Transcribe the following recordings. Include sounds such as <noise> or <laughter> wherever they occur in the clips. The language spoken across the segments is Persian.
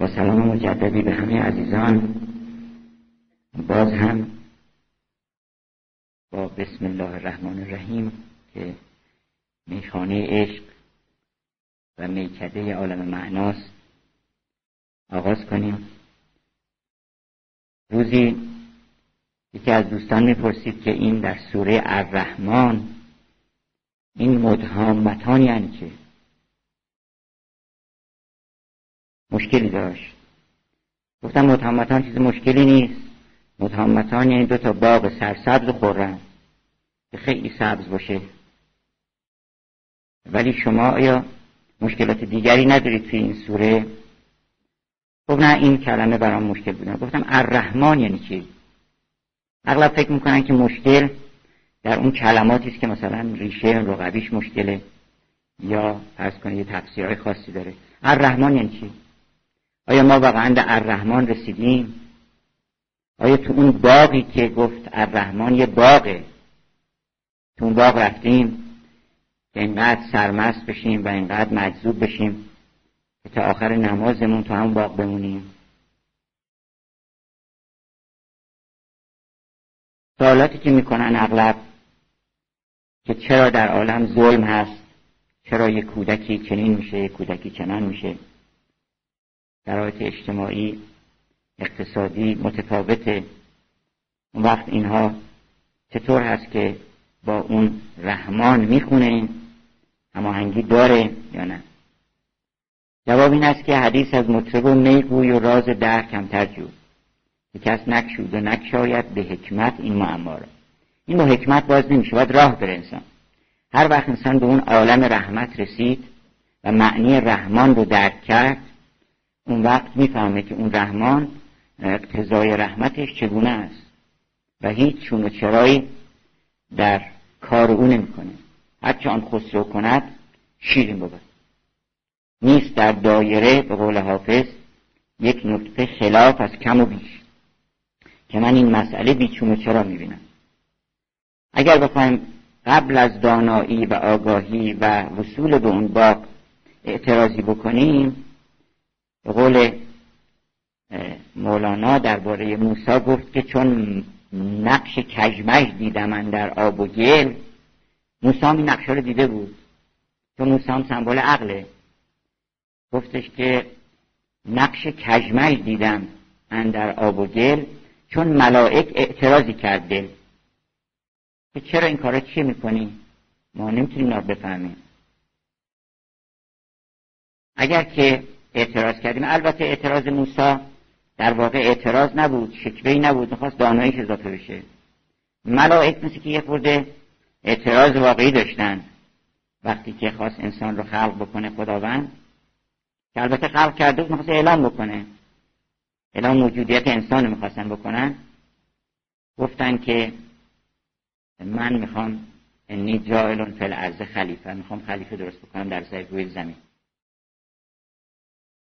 با سلام مجددی به همه عزیزان. باز هم با بسم الله الرحمن الرحیم که میخانه عشق و میکده عالم معناست آغاز کنیم. روزی یکی از دوستان می‌پرسید که این در سوره الرحمن این مدهامتان یعنی چه مشکلی داشت. گفتم متهمتان چیز مشکلی نیست. متهمتان یعنی دو تا باغ سرسبز و خورن که خیلی سبز باشه. ولی شما آیا مشکلات دیگری ندارید توی این سوره؟ گفت نه این کلمه برام مشکل بودن گفتم الرحمن یعنی چی؟ اغلب فکر می‌کنن که مشکل در اون کلماتی است که مثلا ریشه رقبیش مشکله یا فرض کنید یه تفسیرهای خاصی داره. الرحمن یعنی چی؟ آیا ما واقعا به الرحمن رسیدیم؟ آیا تو اون باقی که گفت الرحمن یه باغه؟ تو اون باغ رفتیم که اینقدر سرمست بشیم و اینقدر مجذوب بشیم که تا آخر نمازمون تو همون باغ بمونیم. سوالاتی که می‌کنن اغلب که چرا در عالم ظلم هست چرا یک کودکی چنین میشه یک کودکی چنان میشه؟ شرایط اجتماعی اقتصادی متفاوته اون وقت اینها چطور هست که با اون رحمان می‌خونه؟ هماهنگی داره یا نه؟ جواب این است که حدیث از مطرب و میگوی و راز در کمتر جود که کس نکشود و نکشاید به حکمت این معما این با حکمت باز نمیشه باید راه بره انسان. هر وقت انسان به اون عالم رحمت رسید و معنی رحمان رو درک کرد اون وقت می‌فهمه که اون رحمان اقتضای رحمتش چگونه است. و هیچ چون و چرایی در کار او نمی‌کنه. هرچه آن خسرو کند شیرین بود. نیست در دایره به قول حافظ یک نطفه خلاف از کم و بیش. که من این مسئله بیچون و چرا می‌بینم. اگر بخوایم قبل از دانایی و آگاهی و وصول به اون باغ اعتراضی بکنیم به قول مولانا درباره موسی گفت که چون نقش کجمش دیدم من در آب و گل موسی این نقشه رو دیده بود. چون موسی هم سمبل عقله. گفتش که نقش کجمش دیدم من در آب و گل چون ملائک اعتراضی کرد دل که چرا این کارا چی می‌کنی؟ ما نمی‌تونیم اینا بفهمیم. اگر که اعتراض کردیم. البته اعتراض موسی در واقع اعتراض نبود شکوهی نبود می‌خواست داناییش اضافه بشه. ملائک مثل که یه خورده اعتراض واقعی داشتن. وقتی که خواست انسان رو خلق بکنه خداوند که البته خلق کرده بود می‌خواست اعلام بکنه. اعلام موجودیت انسان رو می‌خواستن بکنن. گفتن که من می‌خوام انی جائل فی الارض خلیفه می‌خوام خلیفه درست بکنم در سر زمین.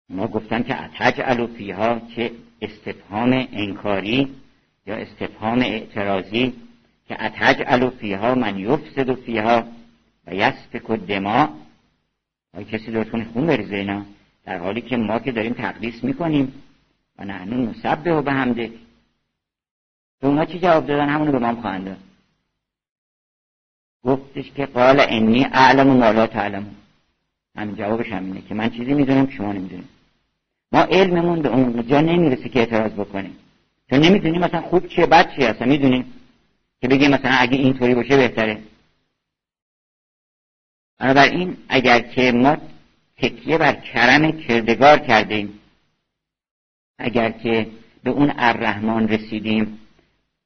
ما گفتن که اتجعل فیها که استفهام انکاری یا استفهام اعتراضی که اتجعل فیها من یفسد فیها و یسفک دما آیا کسی لطفون خون بریزه اینا. در حالی که ما که داریم تقدیس می‌کنیم و نحنو نسبه و به همده به اونا چی جواب دادن؟ همونو به ما خواهند گفتش که قال انی اعلم و مالا تعلم همین جوابش همینه که من چیزی می‌دونم شما نمی‌دونیم ما علممون به اون جا نمی‌رسه که اعتراض بکنیم. چون نمی‌دونیم مثلا خوب چیه بد چیه اصلا می‌دونیم که بگیم مثلا اگه اینطوری باشه بهتره. بنابراین اگر که ما تکیه بر کرم کردگار کردیم اگر که به اون الرحمن رسیدیم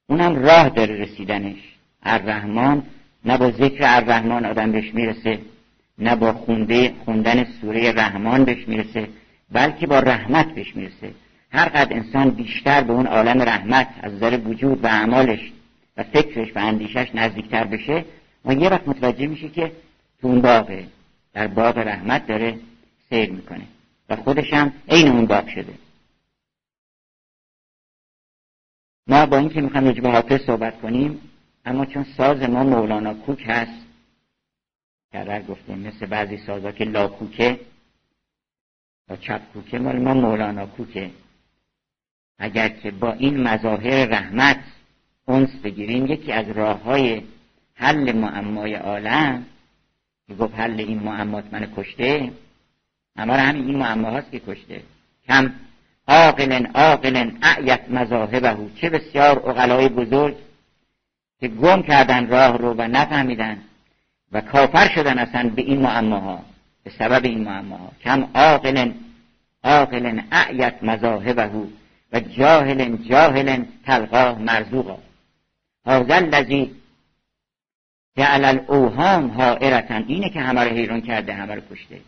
اونم راه داره رسیدنش. الرحمن نه با ذکر الرحمن آدم بهش می‌رسه نه با خونده خوندن سوره رحمان بهش می‌رسه بلکه با رحمت بهش می‌رسه. هر قد انسان بیشتر به اون عالم رحمت از نظر وجود و اعمالش و فکرش و اندیشش نزدیکتر بشه ما یه وقت متوجه میشه که تو اون باغه در باغ رحمت داره سیر می‌کنه و خودش هم عین اون باغ شده. ما با اینکه می‌خوایم راجع حافظ صحبت کنیم اما چون ساز ما مولانا کوک هست کرر گفتیم مثل بعضی سازا که لاکوکه با چپ کوکه مال ما مولانا کوکه. اگر که با این مظاهر رحمت اونس بگیریم یکی از راه های حل معمای عالم که گفت حل این معمات من کشته همه همین این معما هاست که کشته. کم عاقل عاقل اعیت مذاهبه. چه بسیار اقلای بزرگ که گم کردن راه رو و نفهمیدن. و کافر شدن اصلا به این معماها به سبب این معماها. کم عاقل عاقل اعیت مذاهبه و جاهل جاهل تلقاه مرزوقا. هذا الذی جعل الاوهام حائرتن اینه که همه رو حیران کرده همه رو کشته.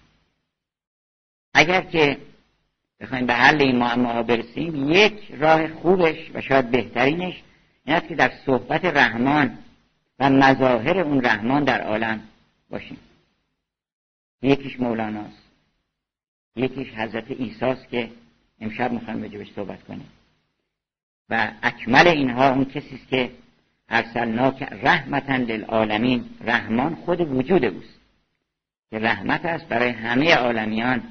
اگر که بخوایم به حل این معماها برسیم یک راه خوبش و شاید بهترینش این است که در صحبت رحمان و مظاهر اون رحمان در عالم باشیم. یکیش مولاناست. یکیش حضرت ایساست که امشب می‌خوایم بهش صحبت کنیم. و اکمل اینها اون کسی است که ارسلناک رحمتا للعالمین رحمان خود وجود اوست. که رحمت است برای همه عالمیان.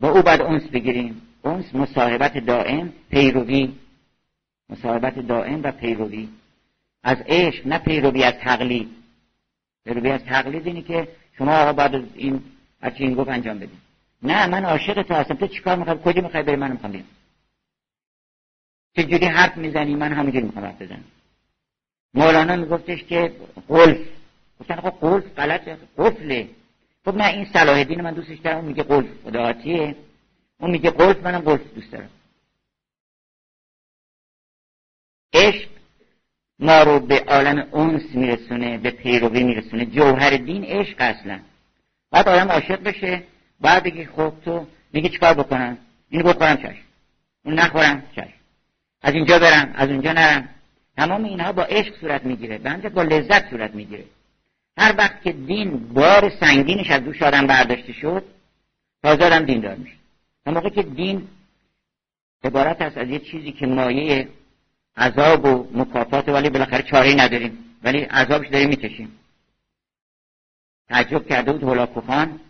با او باید اونس بگیریم. اونس مصاحبت دائم پیروی. مصاحبت دائم و پیروی. از عشق نه پیروی از تقلید. پیروی از تقلید اینی که شما آقا بعد این هرچی این گفت انجام بدیم نه من عاشق تو هستم. تو چیکار می‌خوای؟ کجا می‌خوای بری؟ من می‌خوام بیام چجوری حرف می‌زنی؟ من همینجوری می‌خوام حرف بزنم. مولانا میگفتش که قلف. گفتن خب قلف غلطه قفله. خب نه این صلاح دین من دوستش دارم اون میگه قلف. خداعتیه اون میگه قلف منم قلف دوست دارم. عشق ما رو به عالم اونس میرسونه به پیروی میرسونه. جوهر دین عشق اصلا. بعد آدم عاشق بشه بعد بگی خب تو میگه چیکار بکنم؟ اینو بخورم چشم. اون نخورم چشم. از اینجا برم از اونجا نرم. تمام اینها با عشق صورت می‌گیره. به با لذت صورت می‌گیره. هر وقت که دین بار سنگینش از دوش آدم برداشته شد تازه آدم دیندار میشه. تا موقع که دین عبارت است از یه چیزی که مایه عذاب و مکافات ولی بالاخره چاره نداریم. ولی عذابش داریم می‌کشیم. تعجب کرده بود هولاکو خان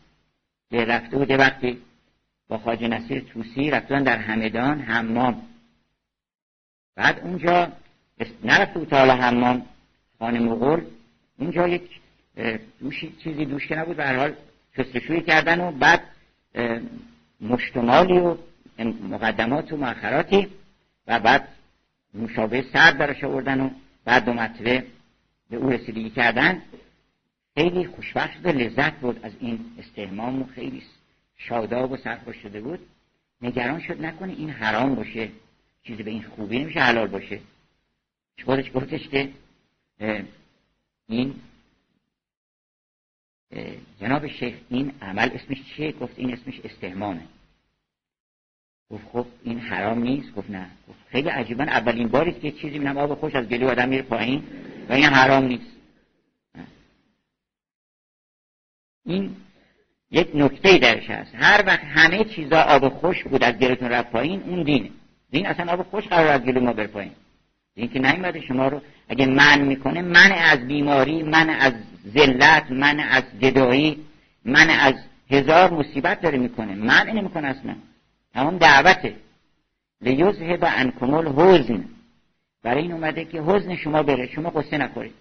که رفته بود وقتی با خاج نصیر توسی رفتن در همدان حمام. بعد اونجا نرفته بود حالا حمام خانه مغول اونجا یک دوشی چیزی دوش که نبود به حال شستشویی کردن و بعد مشتمالی و مقدمات و مؤخراتی و بعد مشابه سرد براش آوردن و بعد دو مرتبه به او رسیدگی کردن. خیلی خوشبخت و لذت بود از این استهمام و خیلی شاداب و سرخوش شده بود. نگران شد نکنه این حرام باشه چیزی به این خوبی نمیشه حلال باشه. خودش گفتش که این جناب شیخ این عمل اسمش چیه؟ گفت این اسمش استهمامه گفت خب این حرام نیست؟ گفت نه. گفت خیلی عجیبا اولین باری که چیزی می‌بینم آب خوش از گلو آدم میره پایین و این حرام نیست. این یک نکته درش هست. هر وقت همه چیزا آب خوش بود از گلوتون رفت پایین اون دینه دین اصلا آب خوش قرار از گلو ما بر پایین. این که نیومده شما رو اگه من می‌کنه من از بیماری من از ذلت من از جدایی من از هزار مصیبت داره می‌کنه. من نمی‌کنه اصلا. تمام دعوته. لیوزه با انکمال حزن. برای این اومده که حزن شما بره شما قصه نخورید.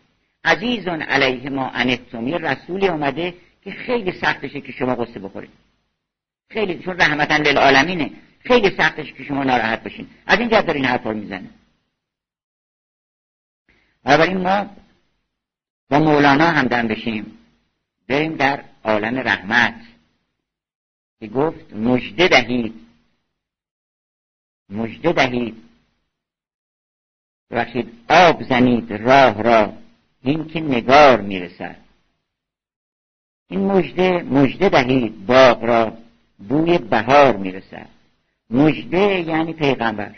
عزیزون علیه ما انتومی رسولی اومده که خیلی سختشه که شما قصه بخورید. خیلی چون رحمتا للعالمینه. خیلی سختشه که شما ناراحت بشین. از این جهت داره این حرفا می‌زنه. بنابراین ما با مولانا همدم بشیم. بریم در عالم رحمت. که گفت مجده دهید. مجده دهید. وقتی آب زنید راه را. این که نگار می‌رسد. این مجده مجده دهید باغ را. بوی بهار می‌رسد. مجده یعنی پیغمبر.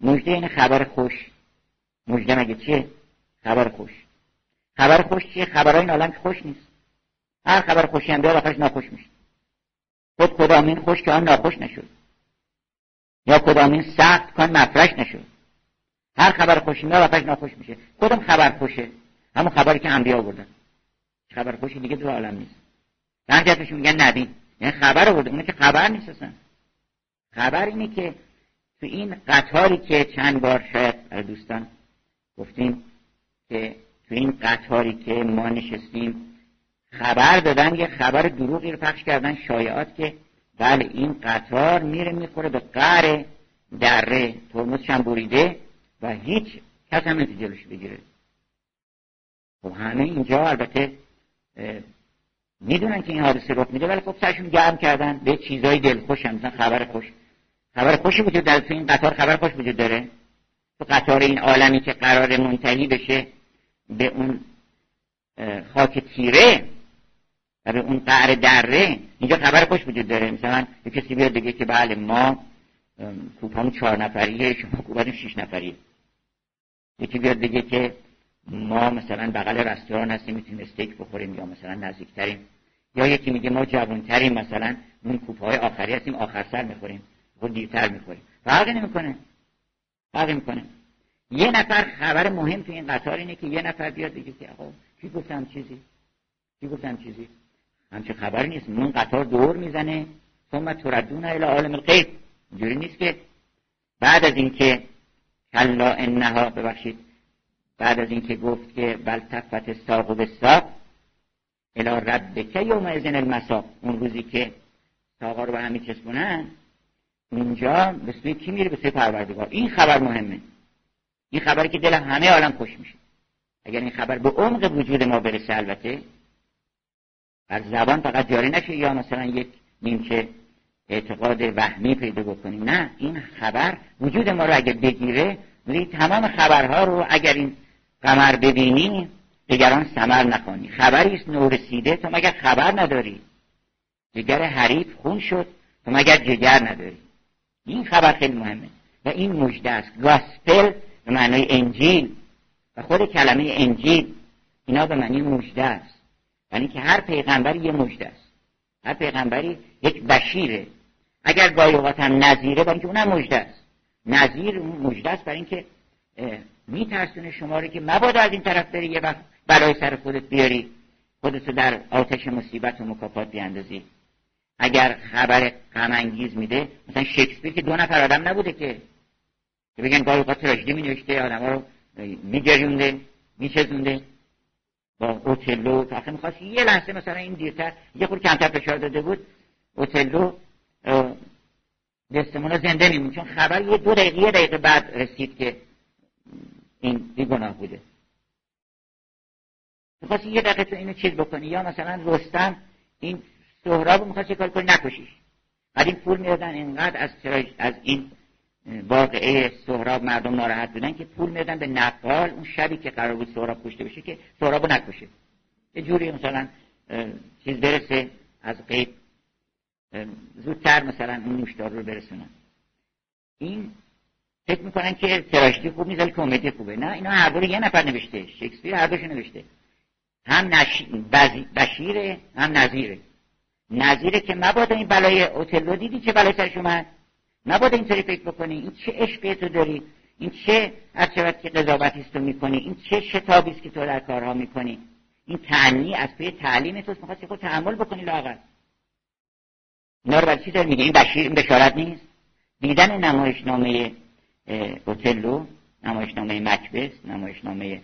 مجده یعنی خبر خوش. مجده مگه چیه؟ خبر خوش. خبر خوش چیه؟ خبرهای این عالم خوش نیست. هر خبر خوشی هم بیاد آخرش ناخوش میشه. خود کدامین خوش که آن ناخوش نشد. یا کدامین سخت کن مفرش نشد هر خبر خوشی میاد آخرش ناخوش میشه. کدام خبر خوشه؟ همون خبری که انبیا بردن خبر خوشی؟ دیگه تو عالم نیست. در جهتشون میگن نبی یعنی خبر آورده. اونه که خبر نیست خبر اینه که تو این قطاری که چند بار شاید دوستان گفتیم که تو این قطاری که ما نشستیم خبر دادن یه خبر دروغی رو پخش کردن شایعات که بله این قطار میره می‌خوره به قره دره ترمزش هم بریده و هیچ کس هم نمی‌تونه جلوش بگیره. خب همه اینجا البته می‌دونن که این حادثه رخ میده ولی خب سرشون گرم کردن. به چیزای دلخوش هم خبر خوش. خبر خوشی وجود تو این قطار خبر خوش وجود داره. تو قطار این عالمی که قرار منتهی بشه به اون خاک تیره و به اون قعر دره اینجا خبر خوش وجود داره. مثلا یه کسی بیاد بگه که بله ما کوپامون چهار نفریه شما کوپاتون شیش نفریه یکی بیاد بگه که ما مثلا بغل رستوران هستیم می‌تونیم استیک بخوریم یا مثلا نزدیکتریم. یا یکی میگه ما جوانتریم مثلا اون کوپه آخری هستیم آخر سر می‌خوریم. خود دیرتر می‌خوریم. فرقی نمی‌کنه. فرقی می‌کنه. یه نفر خبر مهم تو این قطار اینه که یه نفر بیاد بگه که آقا کی گفتم چیزی؟ کی گفتم چیزی؟ همچه خبری نیست. اون قطار دور می‌زنه. ثم تردون الى عالم الغیب. اینجوری نیست که بعد از اینکه کلا انها ببخشید بعد از اینکه گفت که بل تفت ساق و بساق الى ربک یوم ازن المساق. اون روزی که ساقا رو به همی چسبونن اینجا به سوی کی میره؟ به سوی پروردگار. این خبر مهمه. این خبری که دل همه عالم خوش میشه. اگر این خبر به عمق وجود ما برسه البته بر زبان فقط جاری نشه یا مثلا یک نیمچه اعتقاد وهمی پیدا بکنیم. نه این خبر وجود ما رو اگر بگیره تمام خبرها رو اگر این قمر ببینی دیگران سمر نکنی. خبری است نورسیده. تو مگر خبر نداری؟ جگر حریف خون شد تو مگر جگر نداری. این خبر خیلی مهمه. و این مجده است. گاسپل به معنای انجیل. و خود کلمه انجیل اینا به معنی مجده است. یعنی که هر پیغمبری یه مجده است. هر پیغمبری یک بشیره. اگر گاهی اوقات هم نظیره برای اینکه اونم مجده است. نظیر مجده است برای اینکه میترسونه شما رو که مبادا از این طرف بری یه وقت برای سر خودت بیاری خودتو در آتش مصیبت و مکافات بیاندازی. اگر خبر غم میده مثلا شکسپیر که دو نفر آدم نبوده که بگن گاهی اوقات تراژدی می نوشته رو میگریونده میچزونده. با اوتلو آخه می‌خواست یه لحظه مثلا این دیرتر یه خود کمتر فشار داده بود اوتلو دستمون زنده میمون چون خبر یه دو دقیقه یه دقیقه بعد رسید که این بیگناه بوده. می‌خواست یه دقیقه تو اینو چیز بکنی یا مثلا رستم این سهراب می‌خواست یه کار کنی نکشیش. بعد این پول می‌دادن اینقدر از, از این واقعه سهراب مردم ناراحت بودن که پول می‌دادن به نقال اون شبی که قرار بود سهراب کشته بشه که سهرابو نکشه. یه جوری مثلا چیز برسه از قیب زودتر مثلا اون نوشدار رو برسونن. این فکر می‌کنن که تراژدی خوب نیست ولی کمدی خوبه. نه اینا هر یه نفر نوشته. شکسپیر هر دوشو نوشته. هم بشیره هم نظیره. نظیره که مبادا این بلای اوتلو دیدی چه بلای سرش اومد؟ نباید اینطوری فکر بکنی؟ این چه عشقی تو داری؟ این چه شود که قضاوتی تو می‌کنی؟ این چه شتابی است که تو در کارها می‌کنی؟ این تعنی از پی تعلیم توست. می‌خواستی خود تحمل بکنی لاغر اینا رو برای چی داری میگه این بشیر این بشارت نیست. دیدن نمایشنامه اوتلو نمایشنامه مکبس نمایشنامه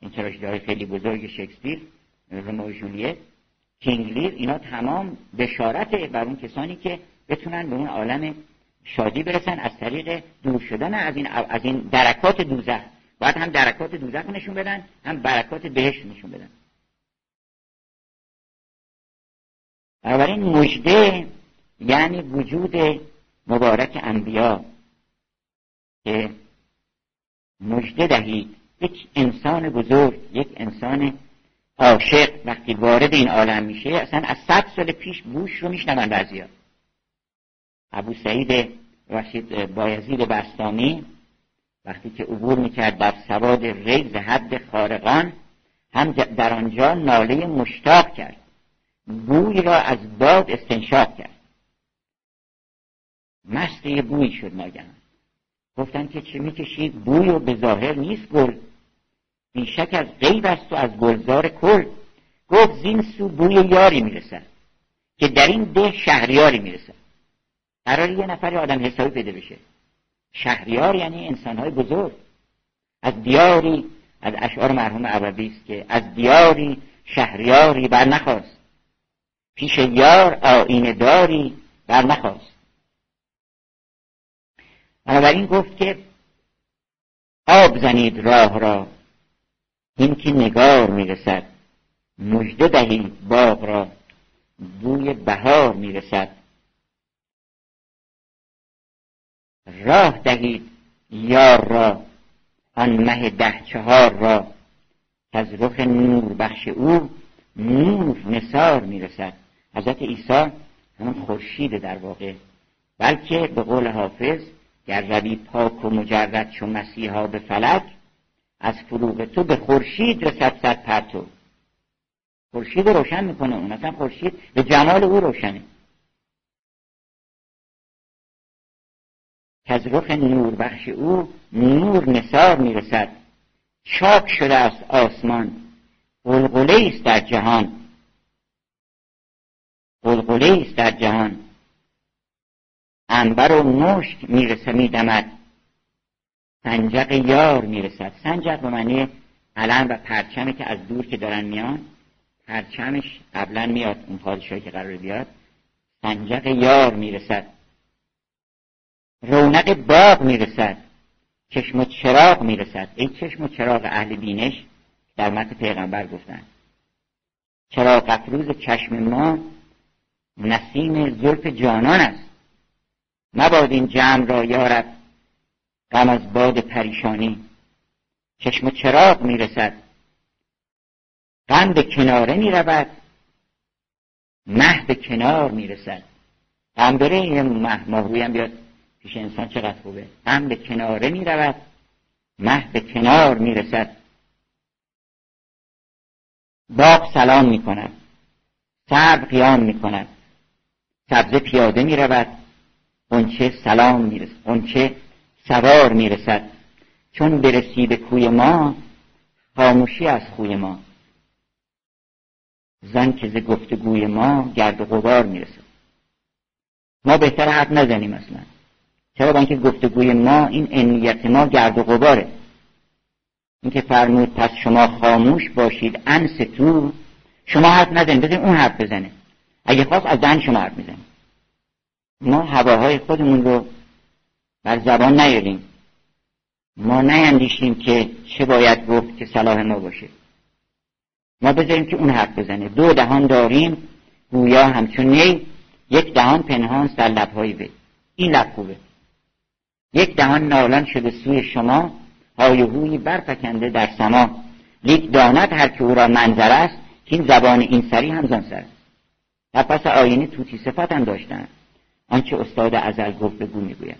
این تراژدی خیلی بزرگ شکسپیر رومئو جولیت کینگلیر اینا تمام بشارت بر اون کسانی که بتونن به اون عالم شادی برسن از طریق دور شدن از این, از این درکات دوزخ. باید هم درکات دوزخ نشون بدن هم برکات بهش نشون بدن. بنابراین مجده یعنی وجود مبارک انبیا که مجده دهید. یک انسان بزرگ یک انسان عاشق وقتی وارد این عالم میشه اصلا از صد سال پیش بوش رو میشنون بعضی ابو سعید رشید بایزید بستامی وقتی که عبور می‌کرد بر سواد ریز حد خارقان هم در آنجا ناله مشتاق کرد. بوی را از باد استنشاق کرد. مست بوی شد ناگهان گفتن که چه می‌کشید؟ بوی و به ظاهر نیست گل. بیشک از غیب است و از گلزار کل. گفت زین سو بوی یاری می‌رسد که در این ده شهریاری می‌رسه قرار یه نفر آدم حسابی پیدا بشه. شهریار یعنی انسانهای بزرگ. از دیاری از اشعار مرحوم عربی است که از دیاری شهریاری بر نخواست پیش یار آینه داری بر نخواست بنابراین گفت که آب زنید راه را. این که نگار می‌رسد مژده دهید باغ را. بوی بهار می‌رسد. راه دهید یار را آن مه ده چهار را. از رخ نور بخش او نور نصار می‌رسد. حضرت عیسی همون خورشید در واقع. بلکه به قول حافظ گر روی پاک و مجرد چو مسیحا به فلک از فروغ تو به خورشید رسد صد پرتو. خورشید روشن می‌کنه اون اصلا خورشید به جمال او روشنه. که از رخ نور بخش او نور نصار می‌رسد. چاک شده است آسمان. قلقله است در جهان. قلقله است در جهان. انبر و مشک می‌رسه میدمد سنجق یار می‌رسد. سنجق به معنی علم و پرچمی که از دور که دارن میان پرچمش قبلا میاد اون پادشاهی که قرار بیاد سنجق یار می‌رسد. رونق باغ می‌رسد. چشم و چراغ می‌رسد. ای چشم و چراغ اهل بینش در مت پیغمبر گفتن. چراغ افروز چشم ما نسیم زلف جانان است. مباد این جمع را یارب غم از باد پریشانی. چشم و چراغ می‌رسد. غم به کناره می‌رود. مه به کنار می‌رسد. غم بره یه مه ماهوی هم بیاد. پیش انسان چقدر خوبه؟ غم به کناره می‌رود مه به کنار می‌رسد. باغ سلام می‌کند سرد قیام می‌کند سبزه پیاده می‌رود اونچه سلام می‌رسد اونچه سوار می‌رسد. چون برسی به کوی ما خاموشی از خوی ما. زن که ز گفتگوی ما گرد و غبار می‌رسد. ما بهتر حرف نزنیم اصلا. چرا با اینکه گفتگوی ما این انیت ما گرد و غباره. اینکه فرمود پس شما خاموش باشید انس تو شما حرف نزنید بزنید اون حرف بزنه. اگه خواست از زن شما حرف می‌زنه ما هواهای خودمون رو بر زبان نیاریم. ما نیندیشیم که چه باید گفت که صلاح ما باشه. ما بذاریم که اون حرف بزنه. دو دهان داریم گویا همچون نی یک دهان پنهان در لبهای وی. این لب خوبه. یک دهان نالان شده سوی شما های هوی برفکنده در سما. لیک داند هر که او را منظر است که این زبان این سری هم سر در پس آینه توتی صفت هم داشتن. آنچه استاد ازل گفت بگو می‌گوید.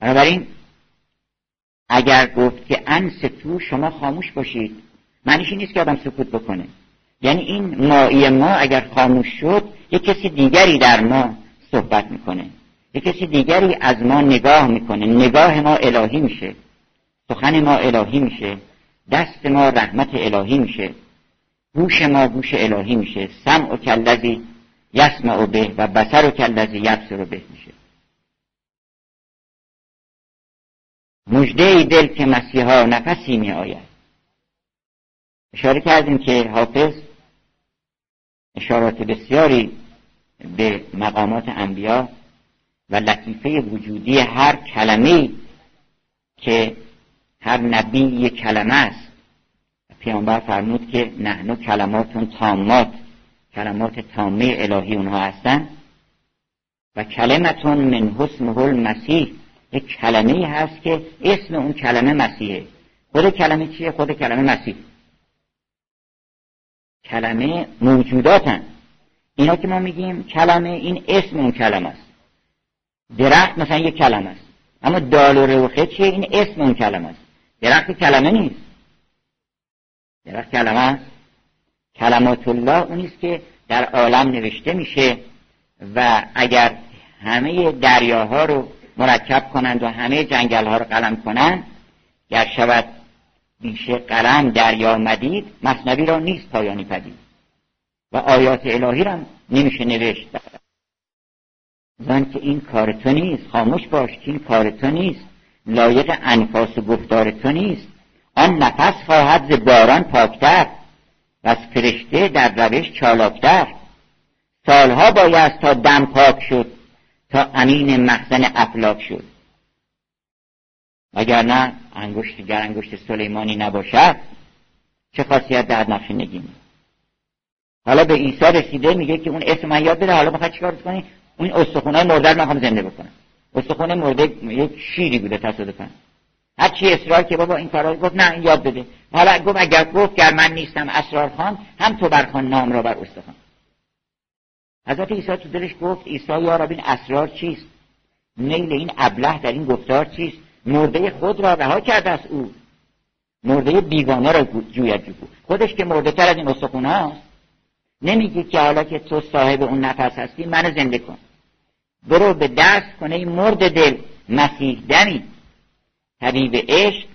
بنابراین اگر گفت که انس تو شما خاموش باشید. معنیش نیست که آدم سکوت بکنه. یعنی این مایی ما اگر خاموش شد یک کسی دیگری در ما صحبت می‌کنه. یک کسی دیگری از ما نگاه می‌کنه. نگاه ما الهی میشه. سخن ما الهی میشه. دست ما رحمت الهی میشه. گوش ما گوش الهی میشه. سمع و کلذی یسمع به و بسر و کلذی رو به میشه. مجده دل که مسیحا نفسی می آید اشاره کردیم که حافظ اشارات بسیاری به مقامات انبیا و لطیفه وجودی هر کلمه که هر نبی یک کلمه است. پیامبر فرمود که نحنو کلماتون تامات کلمات تامه الهی اونها هستن و کلمتون من حسن المسیح یک کلمه هست که اسم اون کلمه مسیحه. خود کلمه چیه؟ خود کلمه مسیح. کلمه موجوداتن. اینا که ما میگیم کلمه این اسم اون کلمه است. درخت مثلا یک کلمه است. اما دال و روخه چیه؟ این اسم اون کلمه است. درخت کلمه نیست. درخت کلمه است. کلمات الله اونیست که در عالم نوشته میشه و اگر همه دریاها رو مرکب کنند و همه جنگل ها رو قلم کنند گر شود بیشه قلم دریا مدید مصنوی را نیست پایانی پدید. و آیات الهی رو نمیشه نوشت. زن که این کار تو نیست خاموش باش که این کار تو نیست. لایق انفاس و گفتار تو نیست. آن نفس خواهد ز باران پاکتر. و از فرشته در روش چالاکتر. سالها باید تا دم پاک شد تا امین مخزن افلاک شد. اگر نه انگشت گر انگشت سلیمانی نباشد چه خاصیت در نقش نگیم حالا به عیسی رسیده میگه که اون اسم من یاد بده حالا بخواد چیکار کنی؟ اون استخونای مرده رو می‌خوام زنده بکنم. استخونه مرده یک شیری بوده تصادفا. هر چی اصرار که بابا این کارا گفت نه این یاد بده. حالا گفت اگر گفت گر من نیستم اسرار خان هم تو برخان نام را بر استخوان. حضرت عیسی تو دلش گفت عیسی یا رب این اسرار چیست؟ نیل این ابله در این گفتار چیست؟ مرده خود را رها کرده از او. مرده بیگانه را جوید جوید خودش که مرده تر از این استخونه هست نمیگه که حالا که تو صاحب اون نفس هستی من زنده کن. برو به دست کنه این مرد دل. مسیح دمی. طبیب عشق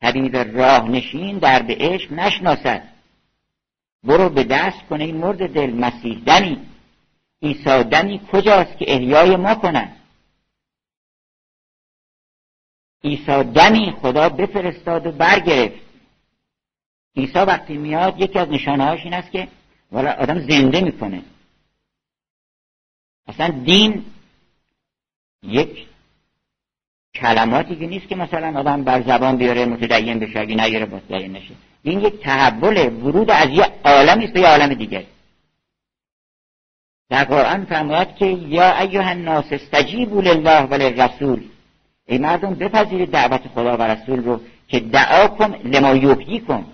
طبیب راه نشین در به عشق نشناسد. برو به دست کنه این مرد دل. مسیح دمی. عیسی دمی کجاست که احیای ما کنند عیسی دمی خدا بفرستاد و برگرفت. عیسی وقتی میاد یکی از نشانهاش این است که والا آدم زنده می‌کنه. اصلا دین یک کلماتی که نیست که مثلا آدم بر زبان بیاره متدین بشه اگه نیاره متدین نشه. این یک تحول ورود از یه عالمی است به یه عالم دیگر در قرآن فرماید که یا ایها الناس استجیبوا لله و للرسول ای مردم بپذیرید دعوت خدا و رسول رو که دعاکم لما کن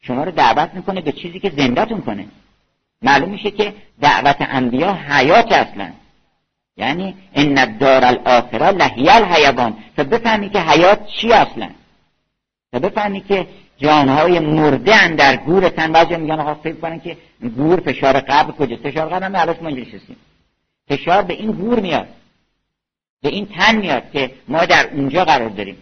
شما رو دعوت می‌کنه به چیزی که زندهتون کنه. معلوم میشه که دعوت انبیا حیات اصلا. یعنی ان دار الاخره لحی الحیوان. تا بفهمی که حیات چی اصلا. تا بفهمی که جانهای مرده در گور تن بعضی میگن آقا فکر کنن که گور فشار قبل کجاست. فشار قبل هم علاش ما فشار به این گور میاد. به این تن میاد که ما در اونجا قرار داریم.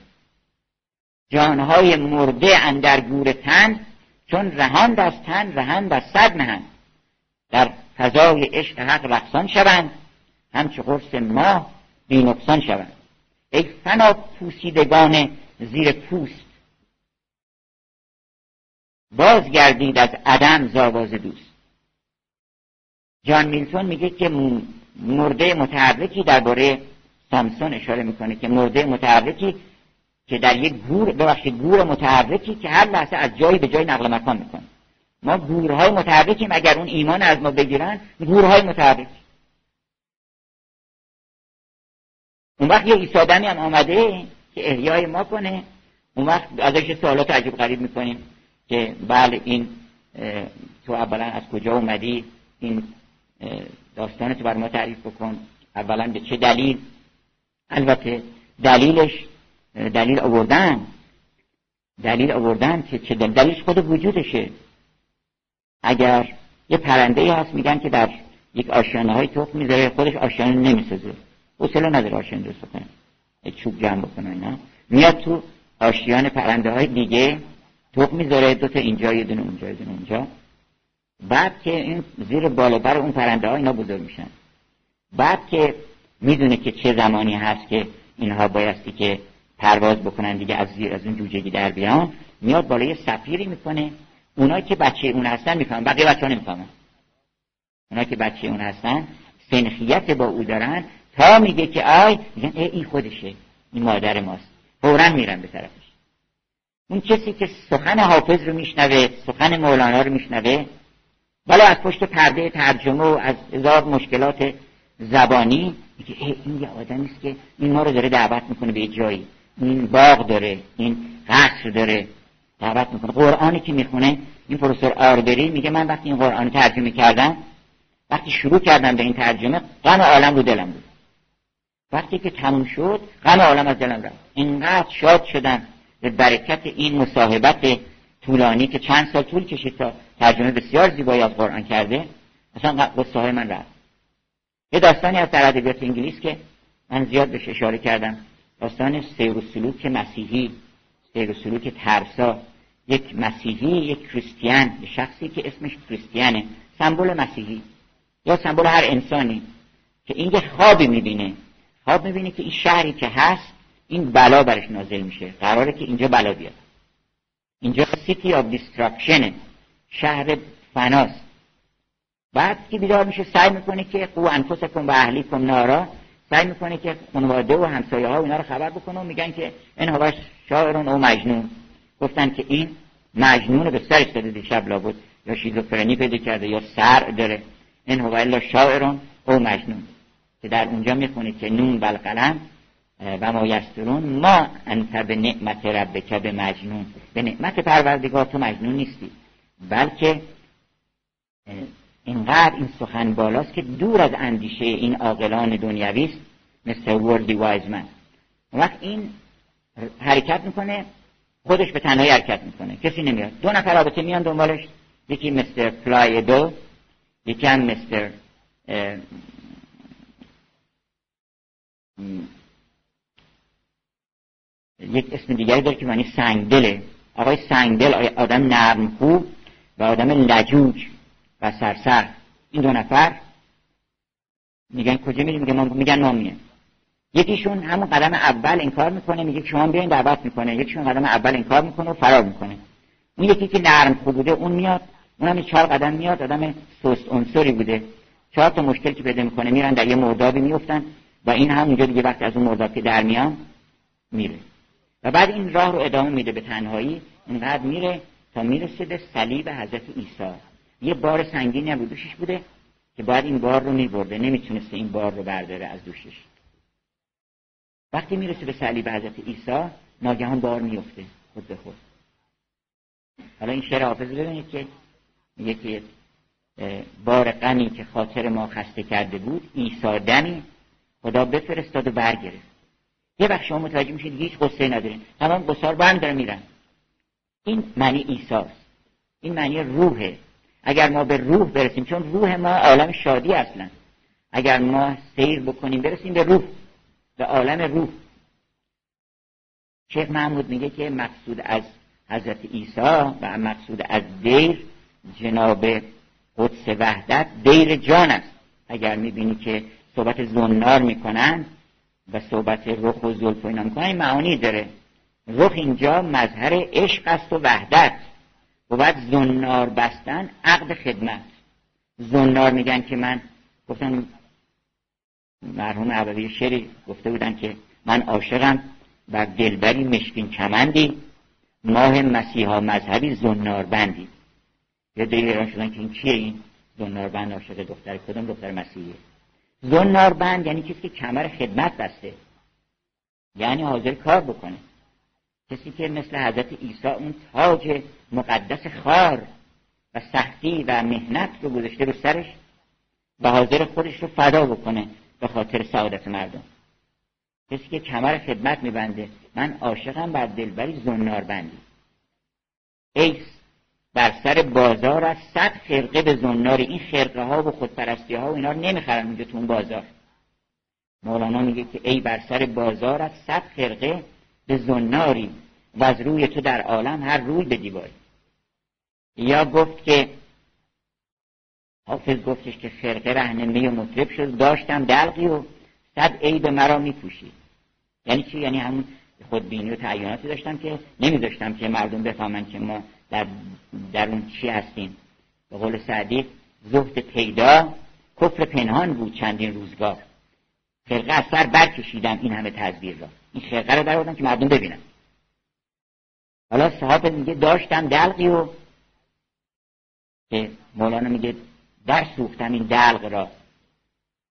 جانهای مرده اندر گور تن چون رهان از تن رهند از صد نهند. در فضای عشق حق رقصان شوند. همچه قرص ماه بینقصان شوند. ای فنا پوسیدگان زیر پوست بازگردید از عدم زاواز دوست. جان میلتون میگه که مرده متحرکی درباره سامسون اشاره می‌کنه که مرده متحرکی که در یک گور ببخشید گور متحرکی که هر لحظه از جایی به جای نقل مکان می‌کنه. ما گورهای متحرکیم اگر اون ایمان از ما بگیرن گورهای متحرک. اون وقت یه ایستادنی هم آمده که احیای ما کنه. اون وقت ازش سوالات عجیب غریب می‌کنیم که بله این تو اولا از کجا اومدی؟ این داستان تو بر ما تعریف بکن. اولا به چه دلیل؟ البته دلیلش دلیل آوردن. دلیل آوردن که چه دلیلش خود وجودشه. اگر یه پرنده هست میگن که در یک آشیانه های تخم می‌ذاره خودش آشیانه نمی‌سازه. حوصله نداره آشیانه درست کنه چوب جمع بکنه اینا. میاد تو آشیان پرنده های دیگه تخم می‌ذاره دو تا اینجا یه دونه اونجا یه دونه اونجا. بعد که این زیر بالا بر اون پرنده ها اینا بزرگ میشن. بعد که می‌دونه که چه زمانی هست که اینها بایستی که پرواز بکنن دیگه از زیر از اون جوجگی در بیان میاد بالای سفیری می‌کنه. اونایی که بچه اون هستن می‌فهمن. بقیه بچه ها نمی‌فهمن. اونایی که بچه اون هستن سنخیت با او دارن تا میگه که آی میگن ای این خودشه. این مادر ماست. فورا میرن به طرفش. اون کسی که سخن حافظ رو میشنوه سخن مولانا رو میشنوه ولی از پشت پرده ترجمه و از هزار مشکلات زبانی میگه ای این یه آدمی است که این ما رو داره دعوت می‌کنه به جایی. این باغ داره این قصر داره. دعوت می‌کنه. قرآنی که می‌خونه این پروفسور آربری میگه من وقتی این قرآن ترجمه کردم وقتی شروع کردم به این ترجمه غم عالم رو دلم بود. وقتی که تموم شد غم عالم از دلم رفت. اینقدر شاد شدم به برکت این مصاحبت طولانی که چند سال طول کشید تا ترجمه بسیار زیبایی از قرآن کرده اصلا قصه من رفت. یه داستانی از در ادبیات انگلیس که من زیاد بهش اشاره کردم. داستان سیر و سلوک مسیحی سیر و سلوک ترسا. یک مسیحی یک کریستیان یک شخصی که اسمش کریستیانه سمبل مسیحی. یا سمبل هر انسانی که این یه خوابی می‌بینه. خواب می‌بینه که این شهری که هست این بلا برش نازل میشه. قراره که اینجا بلا بیاد. اینجا City of Destruction ه شهر فناست. بعد که بیدار میشه سعی می‌کنه که قوا أنفسكم وأهليكم نارا. سعی می‌کنه که خانواده و همسایه ها اینا رو خبر بکنه و میگن که این هو شاعر أو مجنون. گفتن که این مجنون به سرش داده دیشب لابد یا شیزوفرنی پیدا کرده یا سر داره. این هوا الا شاعرون او مجنون. که در اونجا می‌خونه که نون بالقلم و ما یسترون ما انت به نعمت ربک به مجنون. به نعمت پروردگار تو مجنون نیستی. بلکه اینقدر این سخن بالاست که دور از اندیشه این عاقلان دنیوی است مثل وردی وایزمن. وقت این حرکت می‌کنه خودش به تنهایی حرکت می‌کنه. کسی نمیاد. دو نفر رابطه میان دنبالش. یکی مستر فلای دو یکی هم مستر یک اسم دیگری داره که معنی سنگدله. آقای سنگدل آدم نرم خوب و آدم لجوج و سرسر این دو نفر میگن کجا میریم؟ میگن میگن ما میگن یکیشون همون قدم اول انکار می‌کنه میگه شما بیاین دعوت می‌کنه. یکیشون قدم اول انکار می‌کنه و فرار می‌کنه. اون یکی که نرم خوب بوده اون میاد. اونم چهار قدم میاد آدم سست عنصری بوده. چهار تا مشکل که پیدا می‌کنه میرن در یه مردابی میفتن و این هم اونجا دیگه وقتی از اون مرداب که در میان میره. و بعد این راه رو ادامه میده به تنهایی. اینقدر میره تا می‌رسه به صلیب حضرت عیسی. یه بار سنگین هم دوشش بوده که باید این بار رو میبرده. نمی‌تونسته این بار رو برداره از دوشش. وقتی می‌رسه به صلیب حضرت عیسی ناگهان بار میفته خود به خود. حالا این شعر حافظ ببینید که میگه که بار غمی که خاطر ما خسته کرده بود عیسی دمی خدا بفرستاد و برگرفت. یه وقت شما متوجه میشید هیچ قصه ندارین تمام قصار برم داره میرن. این معنی ایساست این معنی روحه. اگر ما به روح برسیم چون روح ما عالم شادی اصلا. اگر ما سیر بکنیم برسیم به روح. به عالم روح. شیخ محمود میگه که مقصود از حضرت عیسی و مقصود از دیر جناب قدس وحدت دیر جان است. اگر می‌بینی که صحبت زنار می‌کنن و صحبت رخ و زلف و اینا می‌کنن این معانی داره. رخ اینجا مظهر عشق است و وحدت. بعد زنار بستن عقد خدمت. زنار میگن که من گفتن مرحوم عبدی شری گفته بودن که من عاشقم و دلبری مشکین کمندی. ماه مسیحا مذهبی زنار بندی یه دیگه ایران شدن که این کیه این زنار بند عاشق دختر کدوم دختر مسیحیه؟ زنار بند یعنی کسی که کمر خدمت بسته. یعنی حاضر کار بکنه. کسی که مثل حضرت عیسی اون تاج مقدس خار و سختی و مهنت رو گذاشته رو سرش و حاضر خودش رو فدا بکنه. به خاطر سعادت مردم. کسی که کمر خدمت میبنده من عاشقم بر دلبری زنار بندی. ایس بر سر بازار از صد خرقه به زنار. این خرقه ها و خودپرستی ها و اینا رو نمی‌خرن اونجا تو اون بازار. مولانا میگه که ای بر سر بازار از صد خرقه به زناری و از روی تو در عالم هر روی به دیواری. یا گفت که حافظ گفتش که خرقه رهنمی و مطرب شد. داشتم دلقی و صد عیب مرا میپوشید. یعنی چی؟ یعنی همون خودبینی و تعییناتی داشتم که نمیداشتم که مردم بفهمن که ما در, در اون چی هستیم. به قول سعدی زهد پیدا کفر پنهان بود چندین روزگار. خرقه از سر برکشیدم این همه تزبیر را. این خرقه رو در که مردم ببینن. حالا صحابه میگه داشتم دلقی و که مولانا میگه در سوختم این دلق را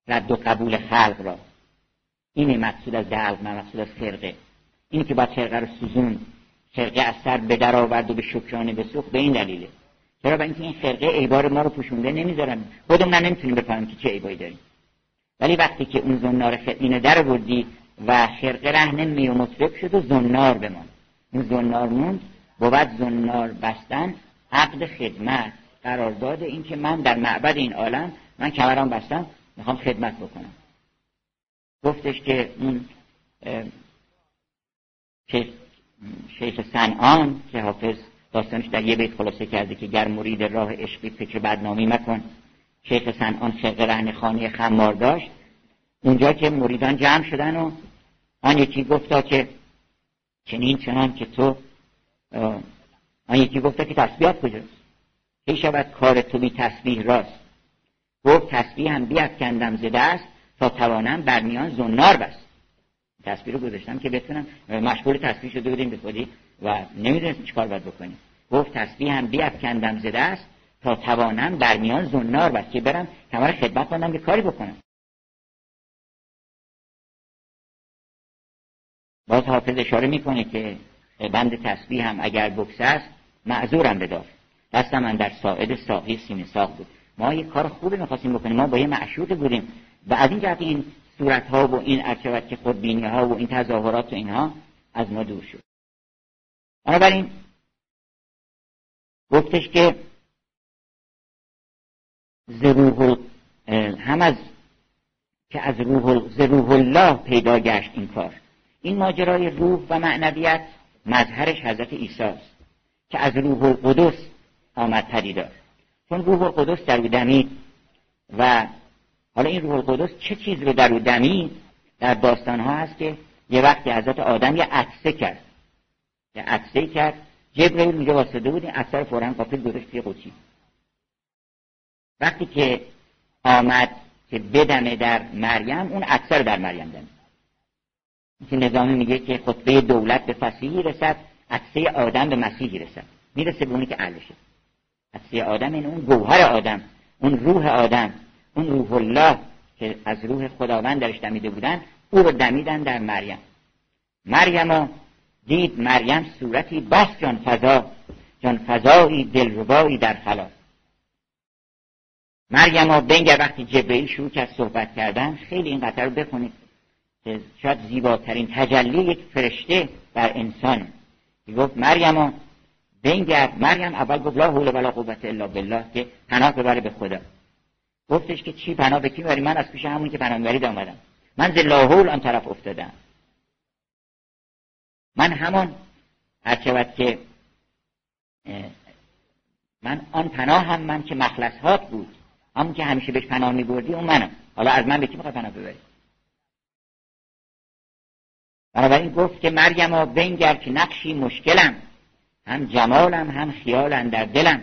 رد و قبول خلق را. اینه مقصود از دلق من مقصود از خرقه. اینه که باید خرقه رو سوزون خرقه از سر به در آورد و به شکرانه بسوخت به این دلیله. چرا؟ به اینکه این خرقه عیبار ما رو پوشونده نمی‌ذارن. خودمون نمی‌تونیم بفهمیم که چه عیبایی داریم. ولی وقتی که اون زنار اینو در بردی و خرقه رهن می و مطرب شد و زنار بمان اون زنار موند بود زنار بستن عقد خدمت. قرارداد این که من در معبد این عالم من کمرام بستم می‌خوام خدمت بکنم. گفتش که اون شیخ صنعان که حافظ داستانش در یه بیت خلاصه کرده که گر مرید راه عشقی فکر بدنامی مکن. شیخ سنان خرق رهن خانه خمار داشت. اونجا که مریدان جمع شدن و آن یکی گفتا که چنین چنان که تو آن یکی گفتا که تسبیحات کجاست؟ کی شود کار تو بی تسبیح راست؟ گفت تسبیح هم بیافکندم ز دست تا توانم بر میان زنار بست. تسبیح رو گذاشتم که بتونم مشغول تسبیح شده بودیم به خودی و نمی‌دونستم چیکار باید بکنیم. گفت تسبیح هم بیافکندم ز دست تا توانم بر میان زنار بست که برم کمر خدمت کنم یه کاری بکنم. باز حافظ اشاره می‌کنه که بند تسبیح هم اگر بکس است معذورم بدار دستم من در ساعد ساقی سینه ساق بود. ما یه کار خوبی می‌خواستیم بکنیم. ما با یه معشوق بودیم. و از این جهت این صورت ها و این ارچوت که خودبینی ها و این تظاهرات و اینها از ما دور شد. بنابراین گفتش که زروح هم از که از روح, روح الله پیدا گشت این کار. این ماجرای روح و معنویت مظهرش حضرت عیسی که از روح القدس آمد پدیدار. چون روح القدس در او دمید و حالا این روح القدس چه چیز رو در او در داستان ها هست که یه وقتی حضرت آدم یه عطسه کرد. یه عطسه کرد. جبرئیل اونجا واسطه بود این رو فوراً قافل گذاشت قوطی. وقتی که آمد که بدمه در مریم اون رو در مریم دمید که نظامی میگه که خطبه دولت به فسیحی رسد عطسه آدم به مسیحی رسد. می‌رسه به اونی که علشه عطسه آدم این اون گوهر آدم اون روح آدم اون روح الله که از روح خداوند درش دمیده بودن او رو دمیدن در مریم. مریم دید مریم صورتی بس جان فضا جان فضایی دلربایی در خلا مریم بنگر وقتی جبرئیل شروع کرد صحبت کردن خیلی این قطعه رو بخونید شاید زیباترین تجلی یک فرشته بر انسان. گفت مریم بنگر مریم اول گفت لا حول ولا قوت الا بالله که پناه ببره به خدا. گفتش که چی پناه؟ به کی بری من از پیش همونی که پناه می‌برید آمدم. من ز لاحول آن طرف افتادم. من همان هرچود که من آن پناه هم من که مخلصات بود همون که همیشه بهش پناه میبردی اون منم. حالا از من به کی می‌خوای پناه ببری؟ بنابراین گفت که مریم بنگر که نقشی مشکلم هم جمالم هم خیالم در دلم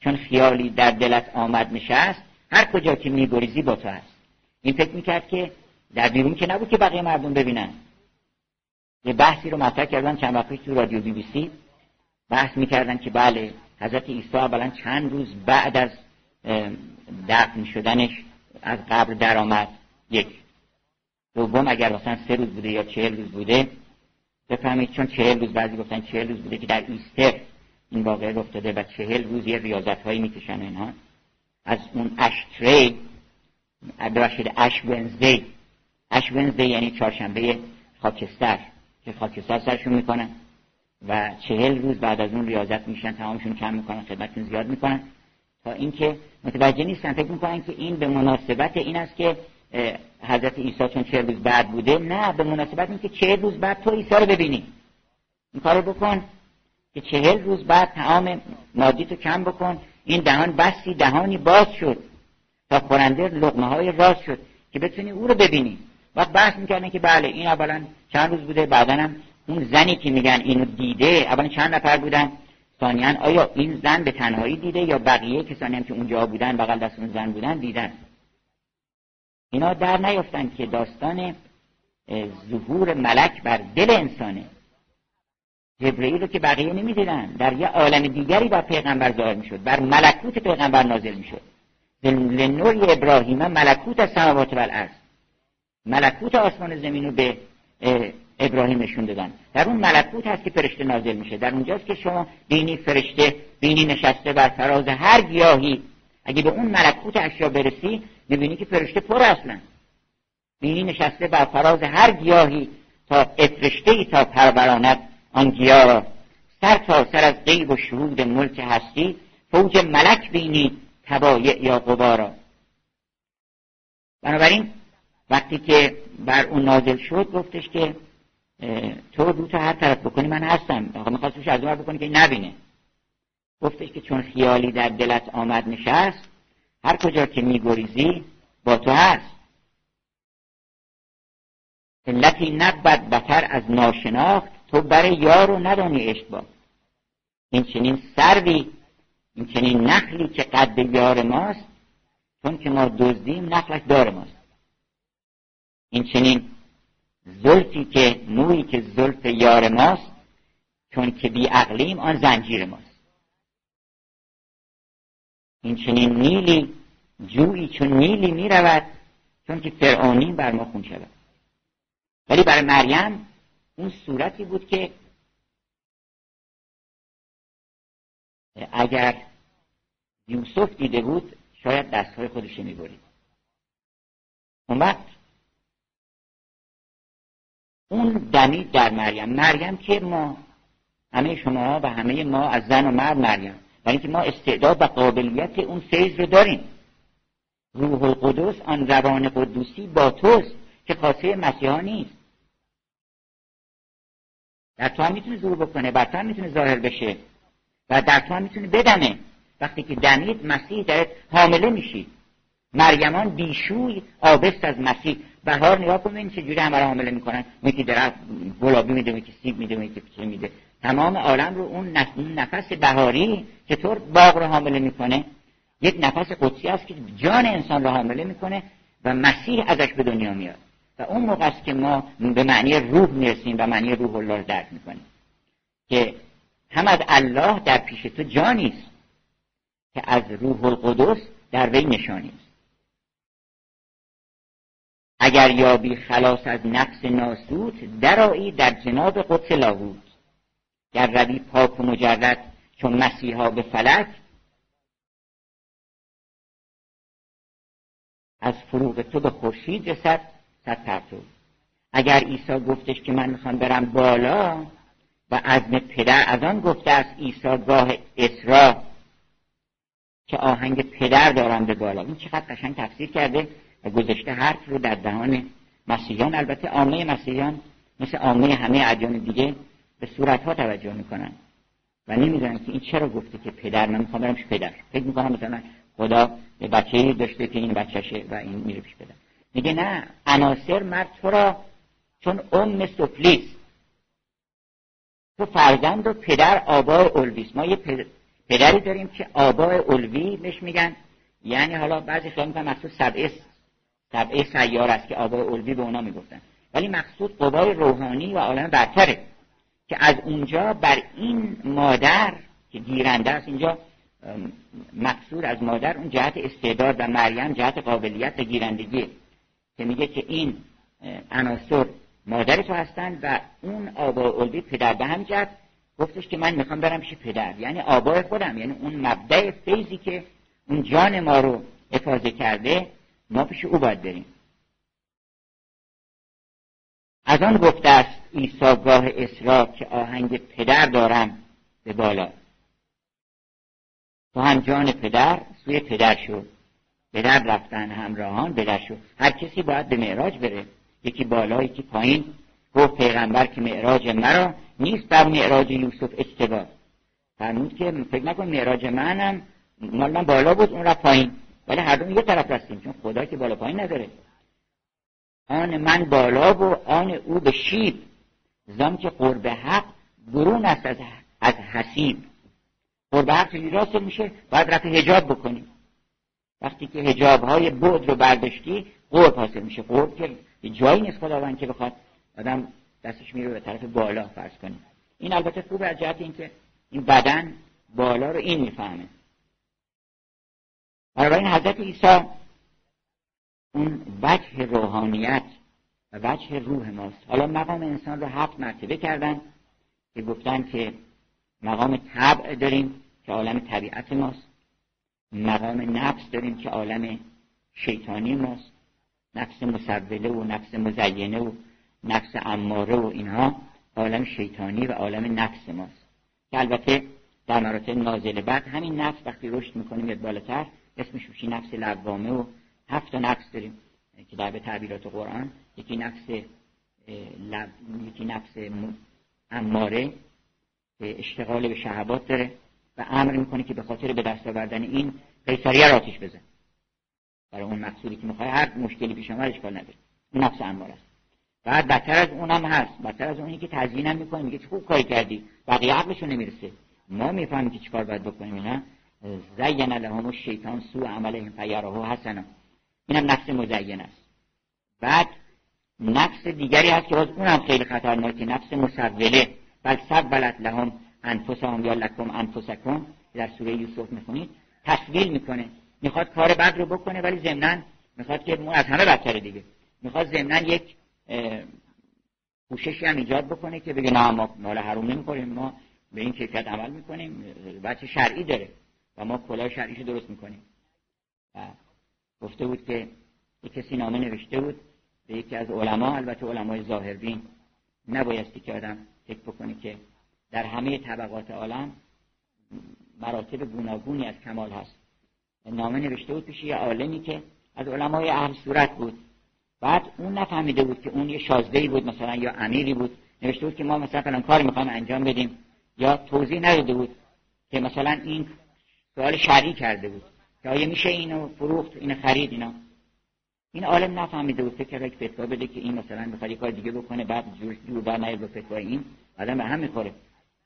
چون خیالی در دلت آمد نشست هر کجا که میگریزی با تو هست. این فکر می‌کرد که در بیرون که نبود که بقیه مردم ببینن. یه بحثی رو مطرح کردن چند وقتی تو رادیو بی بی سی. بحث می‌کردن که بله حضرت عیسی اولا چند روز بعد از دفن شدنش از قبر درآمد. یک. دوم اگر مثلا سه روز بوده یا چهل روز بوده بفهمید چون چهل روز بعضی گفتن چهل روز بوده که در ایستر این واقعه افتاده و چهل روز یه ریاضت هایی می‌کشن اینها از اون اشتری ببخشید اش ونزدی. اش ونزدی یعنی چهارشنبه خاکستر که خاکستر سرشون می‌کنن و چهل روز بعد از اون ریاضت میشن تمامشون کم می‌کنن خدمتشون زیاد می‌کنن. تا اینکه متوجه نیستن فکر می‌کنن که این به مناسبت این است که حضرت عیسی چون چه روز بعد بوده نه به مناسبت اینکه چه روز بعد تو عیسی رو ببینی. این کارو بکن که چهل روز بعد تعام مادی تو کم بکن. این دهان بستی دهانی باز شد تا خورنده لقمه های راست شد که بتونی او رو ببینی. وقت بحث می‌کردن که بله این اولا چند روز بوده بعدا هم اون زنی که میگن اینو دیده اولا چند نفر بودن؟ ثانیا آیا این زن به تنهایی دیده یا بقیه کسانی هم که اونجا بودن بغل دست اون زن بودن دیدن؟ اینا در نیفتن که داستان ظهور ملک بر دل انسانه. جبرئیل رو که بقیه نمی‌دیدن. در یه عالم دیگری بر پیغمبر ظاهر می‌شد. بر ملکوت پیغمبر نازل می‌شد. لنوری ابراهیم ملکوت از سماوات و ملکوت آسمان زمین رو به ابراهیم نشون دادن. در اون ملکوت هست که فرشته نازل میشه. در اونجاست که شما بینی فرشته بینی نشسته بر فراز هر گیاهی. اگه به اون ملکوت اشیا برسی می‌بینی که فرشته پر اصلا بینی نشسته بر فراز هر گیاهی تا افرشته ای تا پروراند آن گیاه را سر تا سر از غیب و شهود ملک هستی فوج ملک بینی تبایع یا قبارا بنابراین وقتی که بر اون نازل شد گفتش که تو رو تو هر طرف بکنی من هستم. آقا میخواستش از اون بکنی که نبینه. گفتش که چون خیالی در دلت آمد نشست هر کجا که میگریزی با تو هست. علتی نبود بتر از ناشناخت تو برای یار رو ندانی عشق با. این چنین سروی این چنین نخلی که قد یار ماست چون که ما دزدیم نخلش دار ماست. این چنین زلفی که مویی که زلف یار ماست چون که بی عقلیم آن زنجیر ماست. این چنین نیلی جویی چون نیلی می رود چون که فرعونی بر ما خون شود. ولی برای مریم اون صورتی بود که اگر یوسف دیده بود شاید دستهای خودش می‌برید. اون وقت اون دمید در مریم. مریم که ما همه شما و همه ما از زن و مرد مریم. برای اینکه ما استعداد و قابلیت اون فیض رو داریم. روح القدس آن روان قدوسی با توست که خاصه مسیحا نیست. در تو هم می‌تونه زور بکنه بر تو هم می‌تونه ظاهر بشه. و در تو هم می‌تونه بدمه. وقتی که دمید مسیح در حامله میشی. مریمان بیشوی آبست از مسیح. بهار نگاه کن چجوری همه را حامله می‌کنن. که درخت گلابی میده که سیب میده که چه میده. تمام عالم رو اون نفس بهاری چطور باغ رو حامله می‌کنه یک نفس قدسی است که جان انسان رو حامله می‌کنه و مسیح ازش به دنیا میاد. و اون موقع است که ما به معنی روح می‌رسیم و معنی روح الله رو درک می‌کنیم. که هم از الله در پیش تو جانی است که از روح القدس در وی نشانی است. اگر یابی خلاص از نفس ناسود درایی در جناب قدس لاهوت. گر روی پاک و مجرد چون مسیحا به فلک از فروغ تو به خورشید رسد صد پرتو. اگر عیسی گفتش که من می‌خوام برم بالا و عزم پدر از آن گفته است عیسی گاه اسرا که آهنگ پدر دارم به بالا. این چقدر قشنگ تفسیر کرده و گذاشته حرف رو در دهان مسیحیان. البته عامه مسیحیان مثل عامه همه ادیان دیگه به صورت ها توجه می‌کنن و نمی‌دونن که این چرا گفته که پدر من می‌خوام برم پدر. فکر می‌کنم مثلا خدا به بچه داشته که این بچهشه و این میره پیش پدر. میگه نه عناصر مرد تو را چون ام سفلیست تو فرزند و پدر آبای الویست ما یه پدری داریم که آبای الوی بهش میگن. یعنی حالا بعضی خیلی میگن مقصود سبعه سبعه سیار است که آبای الوی به اونا می‌گفتن. ولی مقصود قبای روحانی و عالم برتره. که از اونجا بر این مادر که گیرنده است اینجا مقصود از مادر اون جهت استعداد و مریم جهت قابلیت و گیرندگی که میگه که این عناصر مادر تو هستن و اون آبای الوی پدر به هم جهت گفتش که من می‌خوام برم پیش پدر یعنی آبای خودم یعنی اون مبدع فیضی که اون جان ما رو افاظه کرده ما پیش او باید بریم. از آن گفته است ایساگاه اسرا که آهنگ پدر دارم به بالا. تو هم جان پدر سوی پدر شد. پدر رفتن همراهان بدر شد. هر کسی باید به معراج بره. یکی بالا یکی پایین. گفت پیغمبر که معراج مرا نیست بر معراج یوسف اشتباه. فرمود که فکر نکن معراج منم. مال من بالا بود اون رفت پایین. ولی هر دو یه طرف رستیم چون خدا که بالا پایین نداره. آن من بالا و آن او به شیب. زم که قرب حق برون است از, از حسیب قرب حق راست میشه؟ باید رفت هجاب بکنیم وقتی که هجاب های بود رو برداشتی قرب حاصل میشه. قرب که جایی نیست خداوند که بخواد آدم دستش میره به طرف بالا فرض کنیم. این البته خوب از جهت اینکه این بدن بالا رو این می‌فهمه. این حضرت عیسی اون وجه روحانیت و وجه روح ماست. حالا مقام انسان رو هفت مرتبه کردن که گفتن که مقام طبع داریم که عالم طبیعت ماست. مقام نفس داریم که عالم شیطانی ماست. نفس مسوله و نفس مزینه و نفس اماره و اینها عالم شیطانی و عالم نفس ماست. که البته در مراتب نازل بعد همین نفس وقتی رشد می‌کنیم یاد بالاتر اسمش میشه نفس لوامه و هفت نفس داریم. که در به تعبیرات قرآن یکی نفس یکی نفس اماره که اشتغال به شهوات داره و امر می‌کنه که به خاطر به دست آوردن این قیصریه را آتیش بزن. برای اون مقصودی که می‌خوای هر مشکلی پیش آمد اشکال نداره. اون نفس امار است. بعد بدتر از اونم هست. بدتر از اونی که تزیین هم می‌کنه میگه خوب کاری کردی. بقیه عقلشون نمی‌رسه. ما می‌فهمیم که چیکار باید بکنیم نه؟ زین لهم الشیطان سوء عملهم فیراه حسنا. اینم نفس مزین است. بعد نفس دیگری هست که باز اونم خیلی خطرناکه نفس مسوله. بل سبلت لهم انفسهم یا لکم انفسکم. در سوره یوسف می‌خونید. تسویل می‌کنه. می‌خواد کار بد رو بکنه ولی ضمنا می‌خواد که از همه بدتره دیگه. می‌خواد ضمنا یک پوششی هم ایجاد بکنه که بگه نه ما مال حروم نمی‌خوریم. ما به این کیفیت عمل می‌کنیم. بچه شرعی داره و ما کلاه شرعیشو درست می‌کنیم. گفته بود که یک کسی نامه نوشته بود به یکی از علما البته علمای ظاهربین نبایستی که آدم فکر بکنه که در همه طبقات عالم مراتب گوناگونی از کمال هست. نامه نوشته بود پیش یه عالمی که از علمای اهل صورت بود. بعد اون نفهمیده بود که اون یه شازده بود مثلا یا امیری بود. نوشته بود که ما مثلا فلان کاری می‌خوایم انجام بدیم یا توضیح نداده بود که مثلا این سوال شرعی کرده بود. که آیا میشه اینو فروخت اینو خرید اینا. این عالم نفهمیده بود فکر که فتوا بده که این مثلا می‌خواد کار دیگه بکنه بعد جور جور بر نیاد به فتوا این. آدم به هم می‌خوره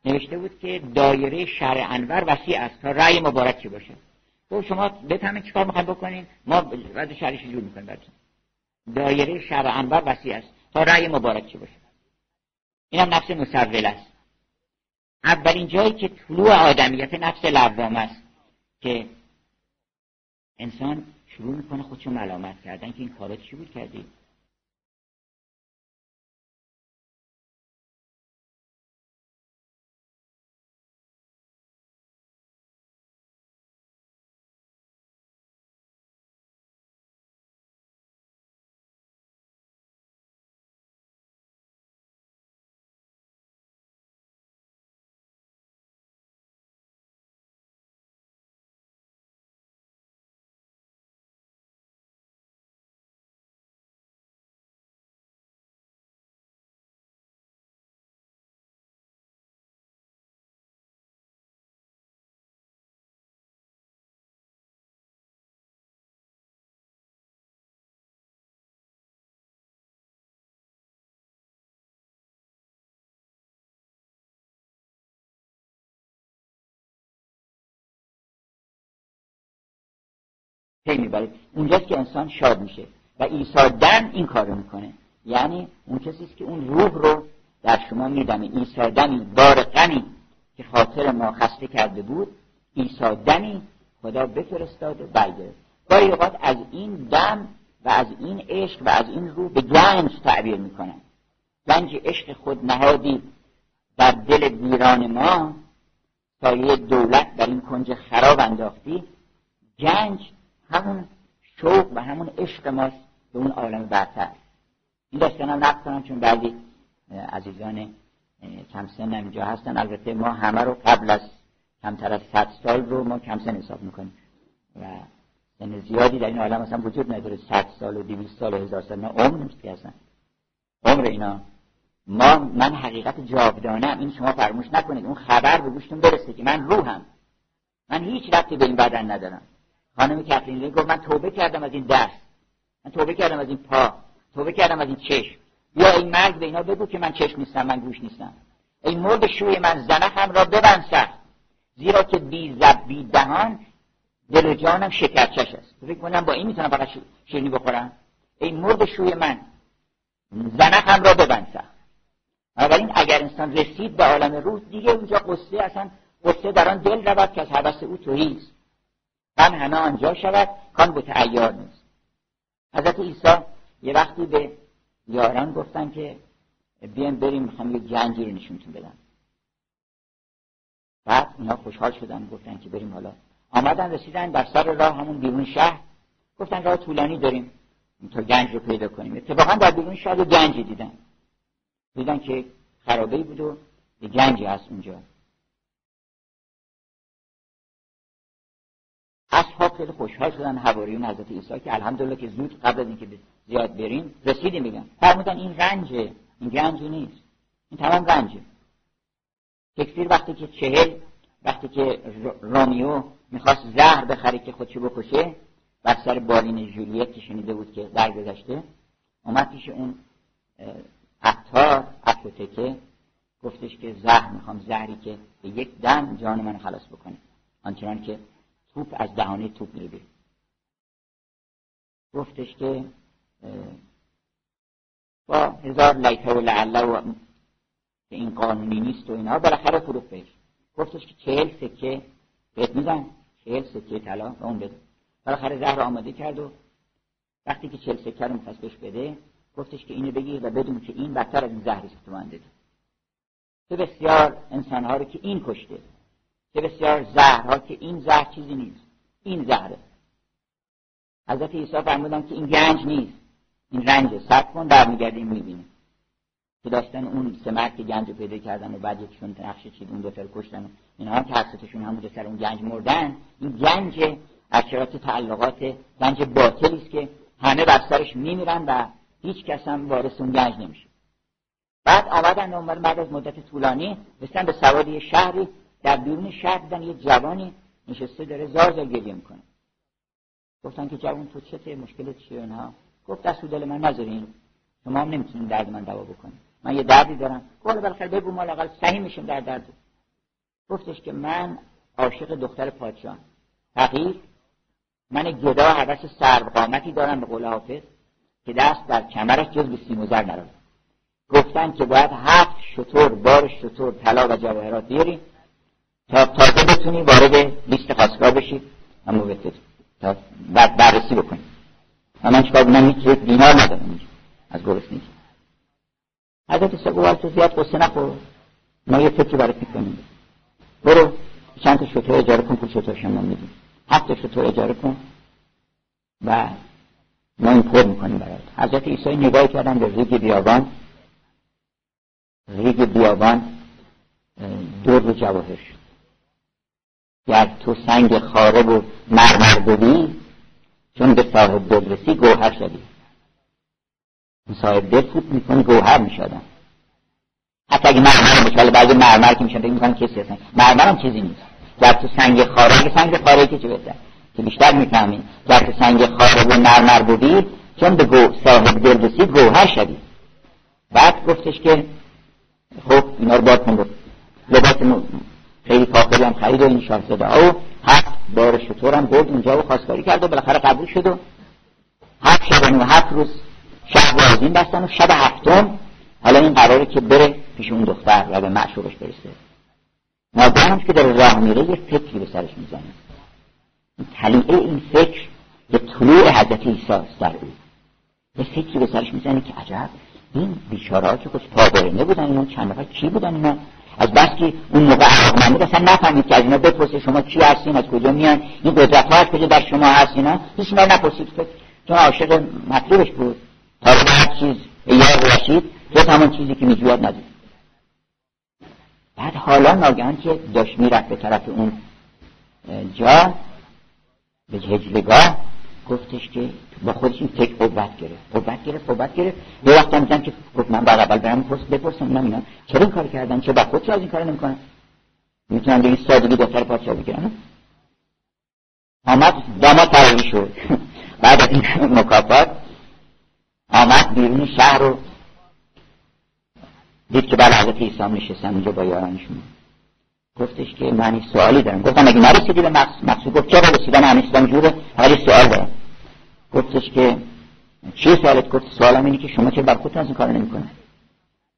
نوشته بود که دایره شرع انور وسیع است. تا رأی مبارک چی باشه؟ تو شما بفهمید چیکار می‌خواید بکنین؟ ما بعد شرعش جور می‌کنیم براتون دایره شرع انور وسیع است. تا رأی مبارک چی باشه؟ اینم نفس مسول است. اولین جایی که طلوع آدمیت نفس لوام است که انسان شروع می‌کنه خودشو ملامت کردن که این کارا چی بود کردی؟ پی می‌بره اونجاست که انسان شاد میشه. و ایسادن این کارو می‌کنه. یعنی اون کسی که اون روح رو در شما میدمه. ایسادنی بار غمی که خاطر ما خسته کرده بود ایسادنی خدا بفرستاد و برگرفت. گاهی اوقات از این دم و از این عشق و از این روح به گنج تعبیر می‌کنن. گنج عشق خود نهادی در دل ویران ما سایه دولت در این کنج خراب انداختی گنج همون شوق و همون عشق ماست به اون عالم برتر. این داستان هم کنم چون بعضی عزیزان کم سن اینجا هستن. البته ما همه رو قبل از کمتر از صد سال رو ما کم سن حساب می‌کنیم. و سن زیادی در این عالم اصلا وجود نداره. صد سال و دویست سال و هزار سال نه عمر نیست که هستن عمر اینا. ما من حقیقت جاودانم این شما فرموش نکنید. اون خبر به گوشتون برسه که من روحم. من هیچ ربطی به این بدن ندارم. خانم کترین گفت من توبه کردم از این دست. من توبه کردم از این پا. توبه کردم از این چشم. یا این مرگ به اینا بگو که من چشم نیستم من گوش نیستم. ای مرد شوی من زنخم را ببند سخت زیرا که بی زب بی دهان دل و جانم شکرچش است. فکر کنم با این می‌تونم فقط شیرینی بخورم. ای مرد شوی من زنخم را ببند سخت بنابراین اگر انسان رسید به عالم روح دیگه اونجا قصه اصلا قصه در دل رود که از حوث او توهیست هم همه آنجا شود کان به تعیار نیست. حضرت عیسی یه وقتی به یاران گفتن که بیایم بریم می‌خوام یه گنجی رو نشونتون بدم. بعد اینا خوشحال شدن گفتن که بریم حالا. آمدن رسیدن در سر راه همون بیرون شهر. گفتن راه طولانی داریم. تا گنج رو پیدا کنیم. اتفاقا در بیرون شهر گنجی دیدن. دیدن که خرابه بود و یه گنجی هست اونجا. اصحاب خیلی خوشحال شدن حواریون حضرت عیسی که الحمدلله که زود قبل از اینکه زیاد بریم رسیدیم میگن فرمودن این رنجه. این رنجی نیست. این تمام رنجه. تکفیر وقتی که چهل وقتی که رامیو می‌خواست زهر بخره که خودشو بکشه بر سر بالین جولیت که شنیده بود که درگذشته اومد پیش اون عطار اپوتکه گفتش که زهر می‌خوام زهری که به یک دم جان من خلاص بکنه. آنچنان که توپ از دهانه توپ میره گفتش که با هزار لیته و لعله و که این قانونی نیست و اینا بالاخره فروخ بهش. گفتش که چهل سکه بهت میدن. چهل سکه طلا به اون بده. بالاخره زهر آماده کرد و وقتی که چهل سکه رو می‌خواست بهش بده گفتش که اینو بگیر و بدون که این بدتر از این زهر است تو من چه بسیار انسانها رو که این کشته. چه بسیار زهرها که این زهر چیزی نیست این زهره. حضرت عیسی فرمودن که این گنج نیست این رنجه سب کن برمیگردیم می‌بینیم. که داشتن اون سه مرد که گنج رو پیدا کردن و بعد یکشون نقش چید اون دوتر کشتن اینها که حسرتشون هم بوده سر اون گنج مردن. این گنج اشرات تعلقات گنج باطلی است که همه بر سرش میمیرن و هیچ کس هم وارث اون گنج نمیشه. بعد آمدن اومدن بعد از مدت طولانی رسیدن به سواری شهری در بیرون شهر دیدن یه جوانی نشسته داره زار زار گریه می‌کنه. گفتن که جوان تو چته مشکل چیه اونها گفت دست دل من نذارین شما هم نمی‌تونین درد من دوا بکنید من یه دردی دارم. گفت بالاخره بگو ما لاقل صحیح میشیم در درد. گفتش که من عاشق دختر پادشاه فقیر من گدا حوث سرو قامتی دارم به قول حافظ که دست در کمرش جز به سیم و زر گفتن که باید هفت شطور بار شطور طلا و جواهرات بیاریم تا تازه بتونی وارد لیست خواستگار بشید اما بتونی تا بعد بررسی بکنیم. و من چکار من هیچ دینار ندارم اینجا. از گرسنگی حضرت سگو تو زیاد قصه نخور. ما یه فکری برای کنیم برو چند تا شطور اجاره کن پول شطور شما میدیم. هفت تا شطور اجاره کن. و ما این پر می‌کنیم برات. حضرت عیسی نگاه کردن به ریگ بیابان. ریگ بیابان دور و جواهر شد. گر تو سنگ خاره و مرمر بودی چون به صاحب دل رسی گوهر شدی. صاحب دل فوت می‌کنی گوهر می‌شدن حتی اگه مرمر باشه حالا بعضی مرمر که میشن فکر می‌کنن کسی هستن. مرمر هم چیزی نیست. گر تو سنگ خاره سنگ خاره که چه بهتر که بیشتر می‌فهمین گر تو سنگ خاره و مرمر بودی چون به صاحب دل رسی گوهر شدی. بعد گفتش که خب اینا رو باد کن لباس خیلی فاخری هم خرید و این شاهزاده او هفت بار شطور هم برد اونجا و خواستگاری کرد و بالاخره قبول شد و هفت شب و هفت روز شب وازین بستن و شب هفتم حالا این قراره که بره پیش اون دختر و به معشوقش برسه. ناگهان که داره راه میره یه فکری به سرش می‌زنه. طلیعه این فکر یه طلوع حضرت عیسی در او. یه فکری به سرش می‌زنه که عجب این بیچاره که خوش پابرنه بودن اینا چند نفر کی بودن اینا؟ از بس که اون موقع عقل اصلا نفهمید که از اینا بپرسه شما کی هستین از کجا میان این قدرت ها از کجا در شما هست اینا؟ هیچ اینا نپرسید که چون عاشق مطلوبش بود. تا هر چیز یاد باشید جز همون چیزی که میجوید ندید بعد حالا ناگهان که داشت می‌رفت به طرف اون جا به هجلگاه گفتش که با خودش این فکر قوت گرفت. قوت گرفت قوت گرفت. یه وقت هم که گفت من بعد اول برم پرس بپرسم اینا چرا این کار کردن؟ چه با خود از این کار نمی‌کنن می‌تونن به این سادگی دختر پادشاه بگیرن آمد داماد فراری شد. <laughs> بعد از این <laughs> مکافات آمد بیرون شهر رو دید که بعد حضرت عیسی نشستن اونجا با یارانشون. گفتش که من این سوالی دارم. گفتم اگه نرسیدی به مقصود گفت چرا رسیدم جوره. فقط سوال دارم. گفتش که چیه سوالت؟ گفت سوالم اینه که شما چه بر خودتون از این کار نمی‌کنه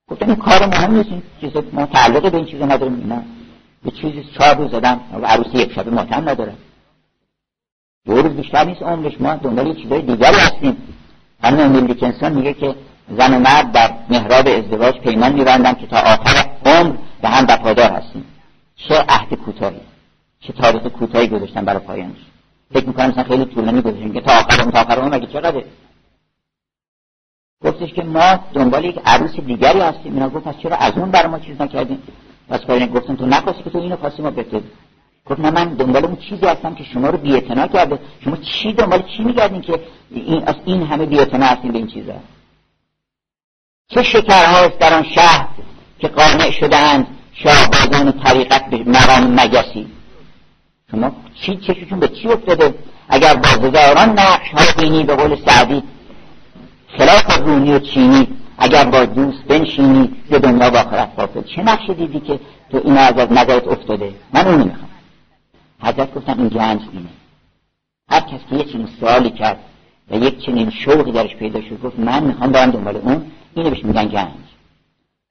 گفتم این کار مهم نیست این چیز ما تعلق به این چیز نداریم اینا به چیزی چهار روز زدم و عروسی یک شبه ماتم نداره. دو روز بیشتر نیست عمرش ما دنبال یه چیزای دیگری هستیم. همین امیل دیکنسون میگه که زن و مرد در محراب ازدواج پیمان میبندن که تا آخر عمر به هم وفادار هستیم. چه عهد کوتاهی چه تاریخ کوتاهی گذاشتن برای پایانش. فکر می‌کنم مثلا خیلی طولانی گذاشتیم که تا آخر تا آخر مگه چقدره؟ گفتش که ما دنبال یک عروس دیگری هستیم. اینا گفت پس چرا از اون برای ما چیز نکردیم پس کاری گفتم تو نخواستی که تو اینو خواستی ما بده گفت نه من دنبال اون چیزی هستم که شما رو بی‌اعتنا کرده. شما چی دنبال چی میگردین که این از این همه بی‌اعتنا هستین به این چیزا؟ چه شکرهاست در آن شهر که قانع شدند شاهبازان طریقت به مقام مگسی؟ شما چی چششون به چی افتاده؟ اگر با هزاران نقش ها بینی به قول سعدی خلاف رونی و چینی اگر با دوست بنشینی به دنیا با آخرت فاصل چه نقش دیدی که تو این از نظرت افتاده؟ من اونو می‌خوام حضرت گفتن این گنج اینه. هر کس که یه چنین سوالی کرد و یک چنین شوقی درش پیدا شد گفت من می‌خوام برم دنبال اون. اینو بهش میگن گنج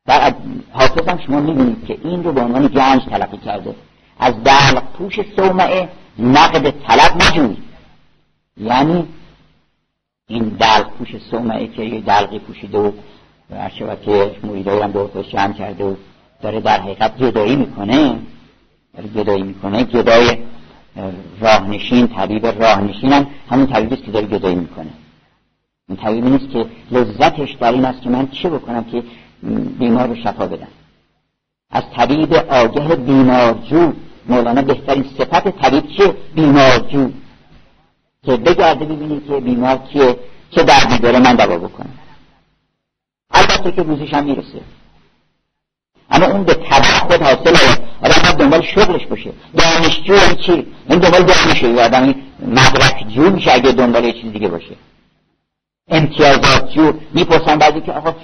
در حافظ هم شما می‌بینید که این رو به عنوان گنج تلقی کرده. از دلق پوش سومعه نقد طلب نجوی. یعنی این دلق پوش سومعه که یه دلقی پوشیده و که مریدایی هم دور جمع کرده و داره در حقیقت گدایی می‌کنه داره گدایی می‌کنه گدای راهنشین طبیب راهنشین هم همون طبیبی است که داره گدایی می‌کنه. این طبیبی نیست که لذتش در این است که من چه بکنم که بیمار رو شفا بدم. از طبیب آگه بیمارجو مولانا بهترین صفت طبیب چیه؟ بیمارجو که بگرده ببینید که بیمار کیه چه دردی داره من دوا بکنم. البته که روزش هم می‌رسه. اما اون به طبع خود حاصل آدم باید دنبال شغلش باشه. دانشجو این چی؟ این دنبال دانشه یا آدمی مدرک جو میشه اگه دنبال یه چیز دیگه باشه. امتیازات جو. می‌پرسن بعضی که آقا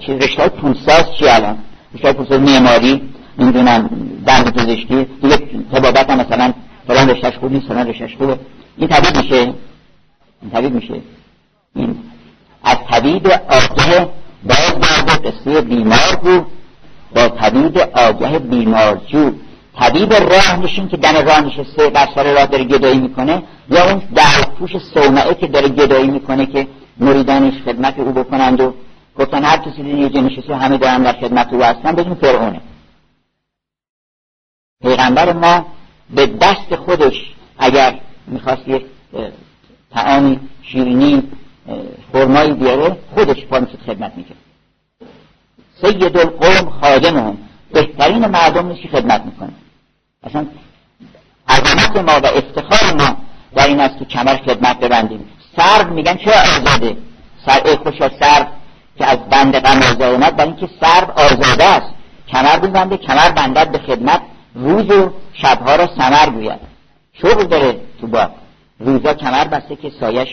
چیز رشته پونساز چی الان؟ رشته پونساز معماری. نمی‌دونم دند پزشکی دیگه طبابت هم مثلا فلان رشتهش خوب نیست فلان رشتهش خوبه. این طبیب میشه. این طبیب میشه. این از طبیب آگه باز برده قصه بیمار بود با طبیب آگه بیمارجو طبیب راه نشین که دم راه نشسته بر سر راه داره گدایی می‌کنه. یا اون در پوش سومعه که داره گدایی می‌کنه که مریدانش خدمت او بکنند و گفتن هر کسی دیگه نشسته همه دارن در خدمت او هستن بدون فرعونه. پیغمبر ما به دست خودش اگر می‌خواست یک تعامی شیرینی فرمایی بیاره خودش پا خدمت می‌کرد. سید القوم خادمهم بهترین مردم نیست خدمت می‌کنه؟ اصلا عظمت ما و افتخار ما در این است که کمر خدمت ببندیم. سرد میگن چرا آزاده؟ سر ای خوشا سرد که از بند غم آزاد اومد برای اینکه سرد آزاده است. کمر ببنده کمر بندد به خدمت. روز و شبها را سمر گوید. شغل داره تو با روزا کمر بسته که سایش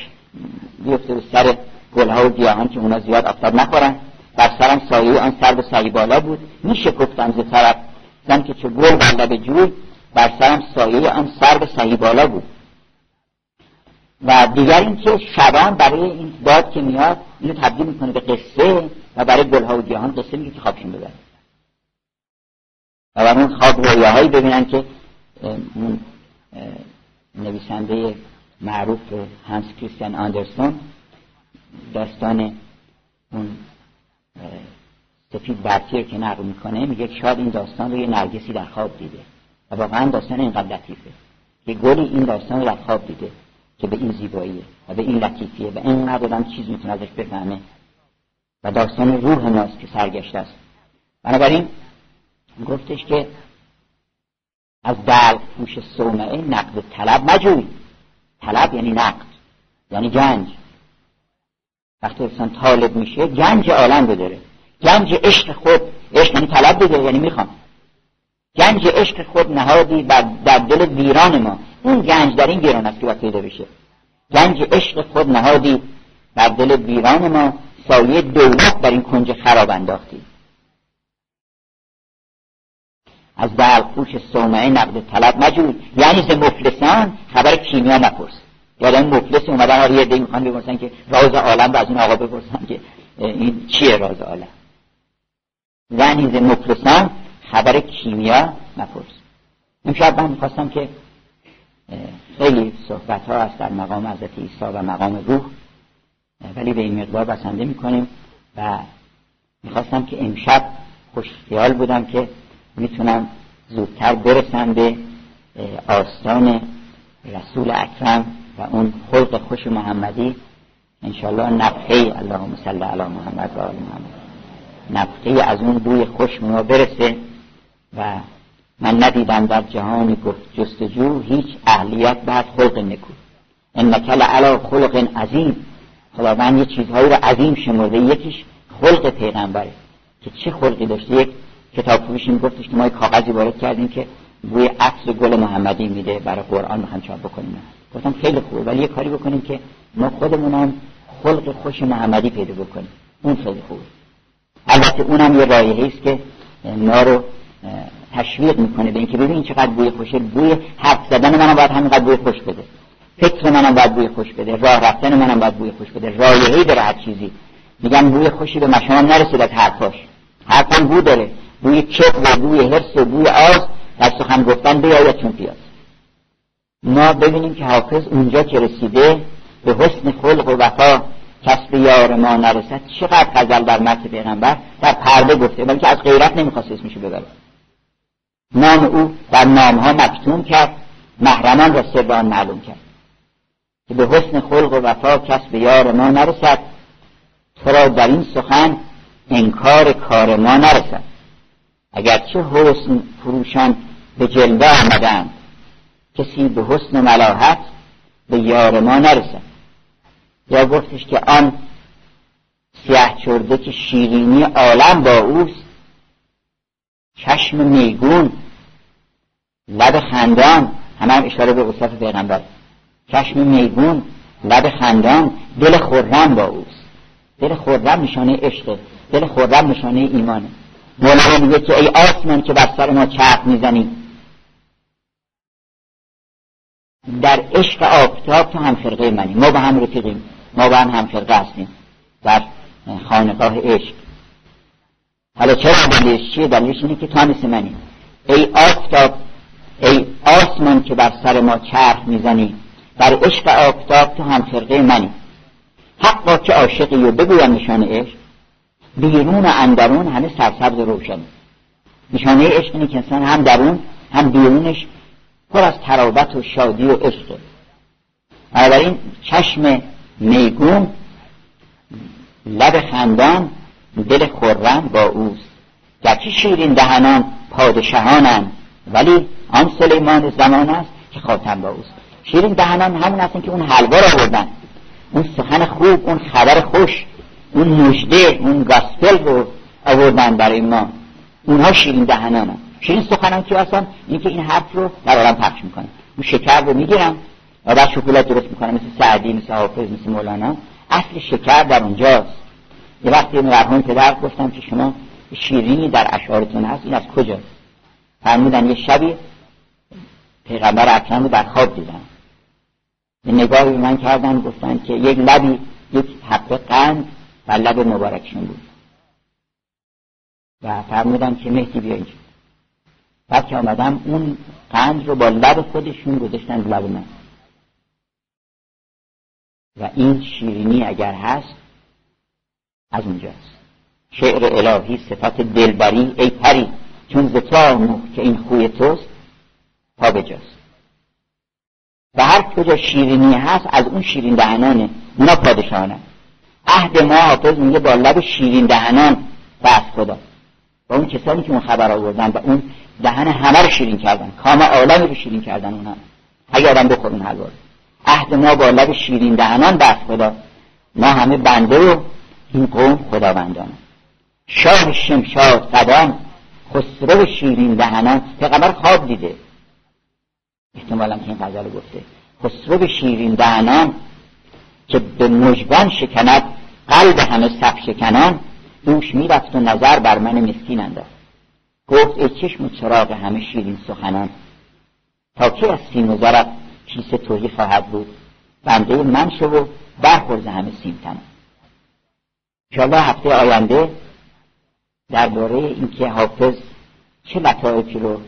بیفته رو سر گلها و گیاهان که اونا زیاد آفتاب نخورن. بر سرم سایه آن سر به سایه بالا بود. میشه گفتم ز طرف زن که چه گل بر لب جوی بر سرم سایه آن سر به سایه بالا بود. و دیگر اینکه شبان برای این باد که میاد اینو تبدیل می‌کنه به قصه و برای گلها و گیاهان قصه میگه که خوابشون ببره. و اون خواب رویاهایی ببینن که اون نویسنده معروف هانس کریستیان آندرسون داستان اون سفید برتیر که نقل می‌کنه میگه شاید این داستان رو یه نرگسی در خواب دیده و واقعا داستان اینقدر لطیفه که گلی این داستان رو در خواب دیده که به این زیباییه و به این لطیفیه و اینقدر آدم چیز می‌تونه ازش بفهمه و داستان روح ماست که سرگشته است. بنابراین گفتش که از دل پوش صومعه نقد طلب مجوی. طلب یعنی نقد یعنی گنج. وقتی انسان طالب میشه گنج عالم بداره. گنج عشق خود عشق یعنی طلب بده یعنی می‌خوام. گنج عشق خود نهادی در دل ویران ما. اون گنج در این ویران است که باید پیدا بشه. گنج عشق خود نهادی در دل ویران ما. سایه دولت در این کنج خراب انداختی. از پوش صومعه نقد طلب مجود یعنی ز مفلسان خبر کیمیا نپرس. یادم مفلس اومدن آره یه دی می‌خوان بپرسن که راز عالم رو از این آقا بپرسن که این چیه راز عالم. یعنی ز مفلسان خبر کیمیا نپرس. امشب من می‌خواستم که خیلی صحبت ها هست در مقام حضرت عیسی و مقام روح ولی به این مقدار بسنده می‌کنیم و می‌خواستم که امشب خوش خیال بودم که می‌تونم زودتر برسم به آستان رسول اکرم و اون خلق خوش محمدی. انشالله نفحه اللهم صل علی محمد و آل محمد. نفحه از اون بوی خوش ما برسه و من ندیدم در جهان گفت جستجو هیچ اهلیت بعد خلق نکو. انک علا خلق عظیم. خداوند یه چیزهایی رو عظیم شمرده یکیش خلق پیغمبره که چه خلقی داشته؟ یک کتاب فروشی میگفتش که ما کاغذی وارد کردیم که بوی عطر گل محمدی میده برای قرآن می‌خوام چاپ بکنیم. گفتم خیلی خوبه ولی یه کاری بکنیم که ما خودمونم خلق خوش محمدی پیدا بکنیم. اون خیلی خوبه. البته اونم یه رایحه است که ما رو تشویق می‌کنه به اینکه ببین چقدر بوی خوشه. بوی حرف زدن منم باید همینقدر بوی خوش بده. فکر منم باید بوی خوش بده. راه رفتن منم باید بوی خوش بده. رایحه‌ای داره هر چیزی. میگم بوی خوشی به مشام نرسید از حرفاش. حرفم بو داره. بوی چپ و بوی حرس و بوی آز در سخن گفتن بیاید چون پیاز ما ببینیم که حافظ اونجا که رسیده به حسن خلق و وفا کسب یار ما نرسد چقدر غزل در متن پیغمبر در پرده گفته ولی که از غیرت نمی‌خواست اسمشو ببره. نام او در نامها مکتوم کرد محرمان را سر معلوم کرد. که به حسن خلق و وفا کس به یار ما نرسد تو را در این سخن انکار کار ما نرسد. اگرچه حسن فروشان به جلوه آمدند کسی به حسن ملاحت به یار ما نرسد. یا گفتش که آن سیه چرده که شیرینی عالم با اوست چشم میگون لب خندان همه هم اشاره به وصف پیغمبر چشم میگون لب خندان دل خورم با اوست. دل خورم نشانه عشق دل خورم نشانه ایمانه. مولانا میگه که ای آسمان که بر سر ما چرخ می‌زنی. در عشق آفتاب تو هم فرقه منی. ما با هم رفیقیم ما با هم هم فرقه هستیم. در خانقاه عشق. حالا چرا دلیلش چیه؟ دلیلش اینه که تو منی. ای آفتاب ای آسمان که بر سر ما چرخ می‌زنی در عشق آفتاب تو هم فرقه منی. حقا که عاشقی و بگویم نشان عشق بیرون و اندرون همه سرسبز روشن نشانه عشق اینه که انسان هم درون هم بیرونش پر از ترابت و شادی و عشق بنابراین چشم میگون لب خندان دل خورم با اوست. گرچه شیرین دهنان پادشاهانند ولی آن سلیمان زمان است که خاتم با اوست. شیرین دهنان همون هستن که اون حلوا را آوردن. اون سخن خوب اون خبر خوش. اون مجده اون گاسپل رو آوردن برای ما. اونها شیرین دهنان شیرین سخنان که اصلا اینکه این حرف رو در عالم پخش می‌کنن اون شکر رو می‌گیرن و بعد شکلات درست می‌کنن مثل سعدی مثل حافظ مثل مولانا. اصل شکر در اونجاست. یه وقتی مرحوم پدر گفتم که شما شیرینی در اشعارتون هست این از کجاست؟ فرمودن یه شبی پیغمبر اکرم رو در خواب دیدن. یه نگاهی من کردن گفتن که یک لبی یک حبه قند و لب مبارکشون بود. و فرمودن که مهدی بیا اینجا. بعد که آمدم اون قند رو با لب خودشون گذاشتن لب من. و این شیرینی اگر هست از اونجاست شعر الهی صفت دلبری ای پری چون زتار که این خوی توست پا بجاست. و هر کجا شیرینی هست از اون شیرین دهنانه اونا پادشاهانه عهد ما حافظ میگه با لب شیرین دهنان بس خدا. و اون کسانی که اون خبر آوردن و اون دهن همه رو شیرین کردن. کام عالمی رو شیرین کردن اونها اگه آدم بخور اون حلوا عهد ما با لب شیرین دهنان بس خدا. ما همه بنده و این قوم خداوندان. شاه شمشاد قدم خسرو شیرین دهنان پیغمبر خواب دیده. احتمالا که این غزل گفته. خسرو شیرین دهنان که به مجبن شکند قلب همه صف شکنان دوش می‌رفت و نظر بر من مسکین انداخت. گفت ای چشم و چراغ همه شیرین سخنان. تا کی از سیم و زرق کیس توهی خواهد بود؟ بنده من شو و برخورز همه سیم تمام. انشاءالله هفته آینده درباره اینکه حافظ چه لطایفی رو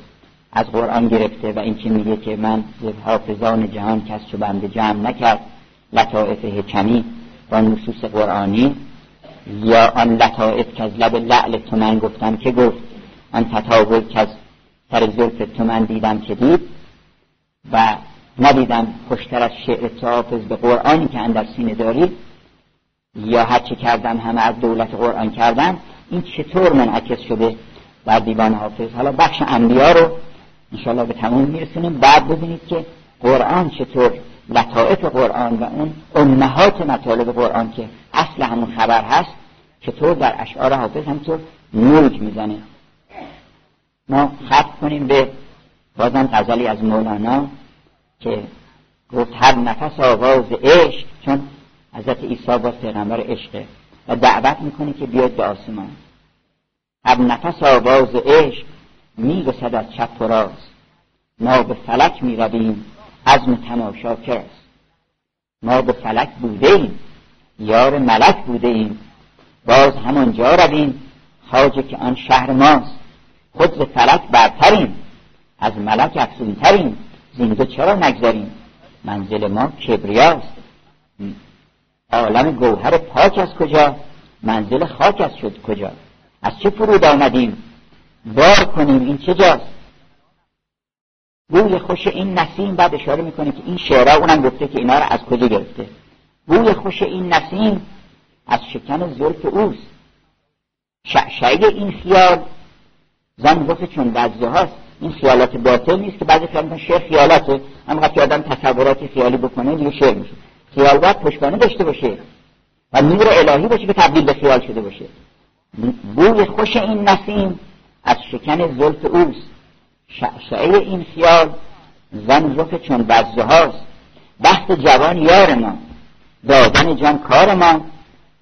از قرآن گرفته و اینکه میگه که من حافظان جهان کس چو بنده جمع نکرد لطائف حکمی با نصوص قرآنی یا آن لطائف که از لب لعل تو من گفتم که گفت آن تطاول که از سر زلف تو من دیدم که دید و ندیدم خوشتر از شعر تو حافظ به قرآنی که اندر سینه داری یا هرچه کردم همه از دولت قرآن کردن این چطور منعکس شده در دیوان حافظ؟ حالا بخش انبیا رو انشاءالله به تمام میرسونیم. بعد ببینید که قرآن چطور لطائف قرآن و اون امهات مطالب قرآن که اصل همون خبر هست چطور در اشعار حافظ همطور موج می‌زنه ما خط کنیم به بازم غزلی از مولانا که گفت هر نفس آواز عشق چون حضرت عیسی با پیغمبر عشقه و دعوت می‌کنه که بیاد به آسمان. هر نفس آواز عشق می‌رسد از چپ و راست. ما به فلک می‌رویم. عزم تماشاکر است. ما به فلک بوده ایم. یار ملک بوده ایم. باز همانجا رویم. خاجه که آن شهر ماست. خود ز فلک برتریم. از ملک افزونتریم. زینجا چرا نگذاریم منزل ما کبریاست. عالم گوهر پاک از کجا؟ منزل خاک از شد کجا؟ از چه فرود آمدیم؟ بار کنیم این چه جاست؟ بوی خوش این نسیم بعد اشاره می‌کنه که این شعرها اونم گفته که اینا رو از کجا گرفته. بوی خوش این نسیم از شکن زلف اوست. شعشعه این خیال زن گفته چون وزه هاست این خیالات باطل نیست که بعضی خیال شعر خیالاته. اما که آدم تصورات خیالی بکنه دیگه شعر میشه. خیال باید پشتانه داشته باشه و نور الهی باشه که تبدیل به خیال شده باشه. بوی خوش این نسیم از شکن زلف اوست. شعشعه این خیال زن رخ چون بزه هاست. بحث جوان یار ما دادن جان کار ما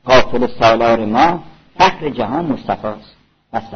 قافل سالار ما فخر جهان مصطفاست است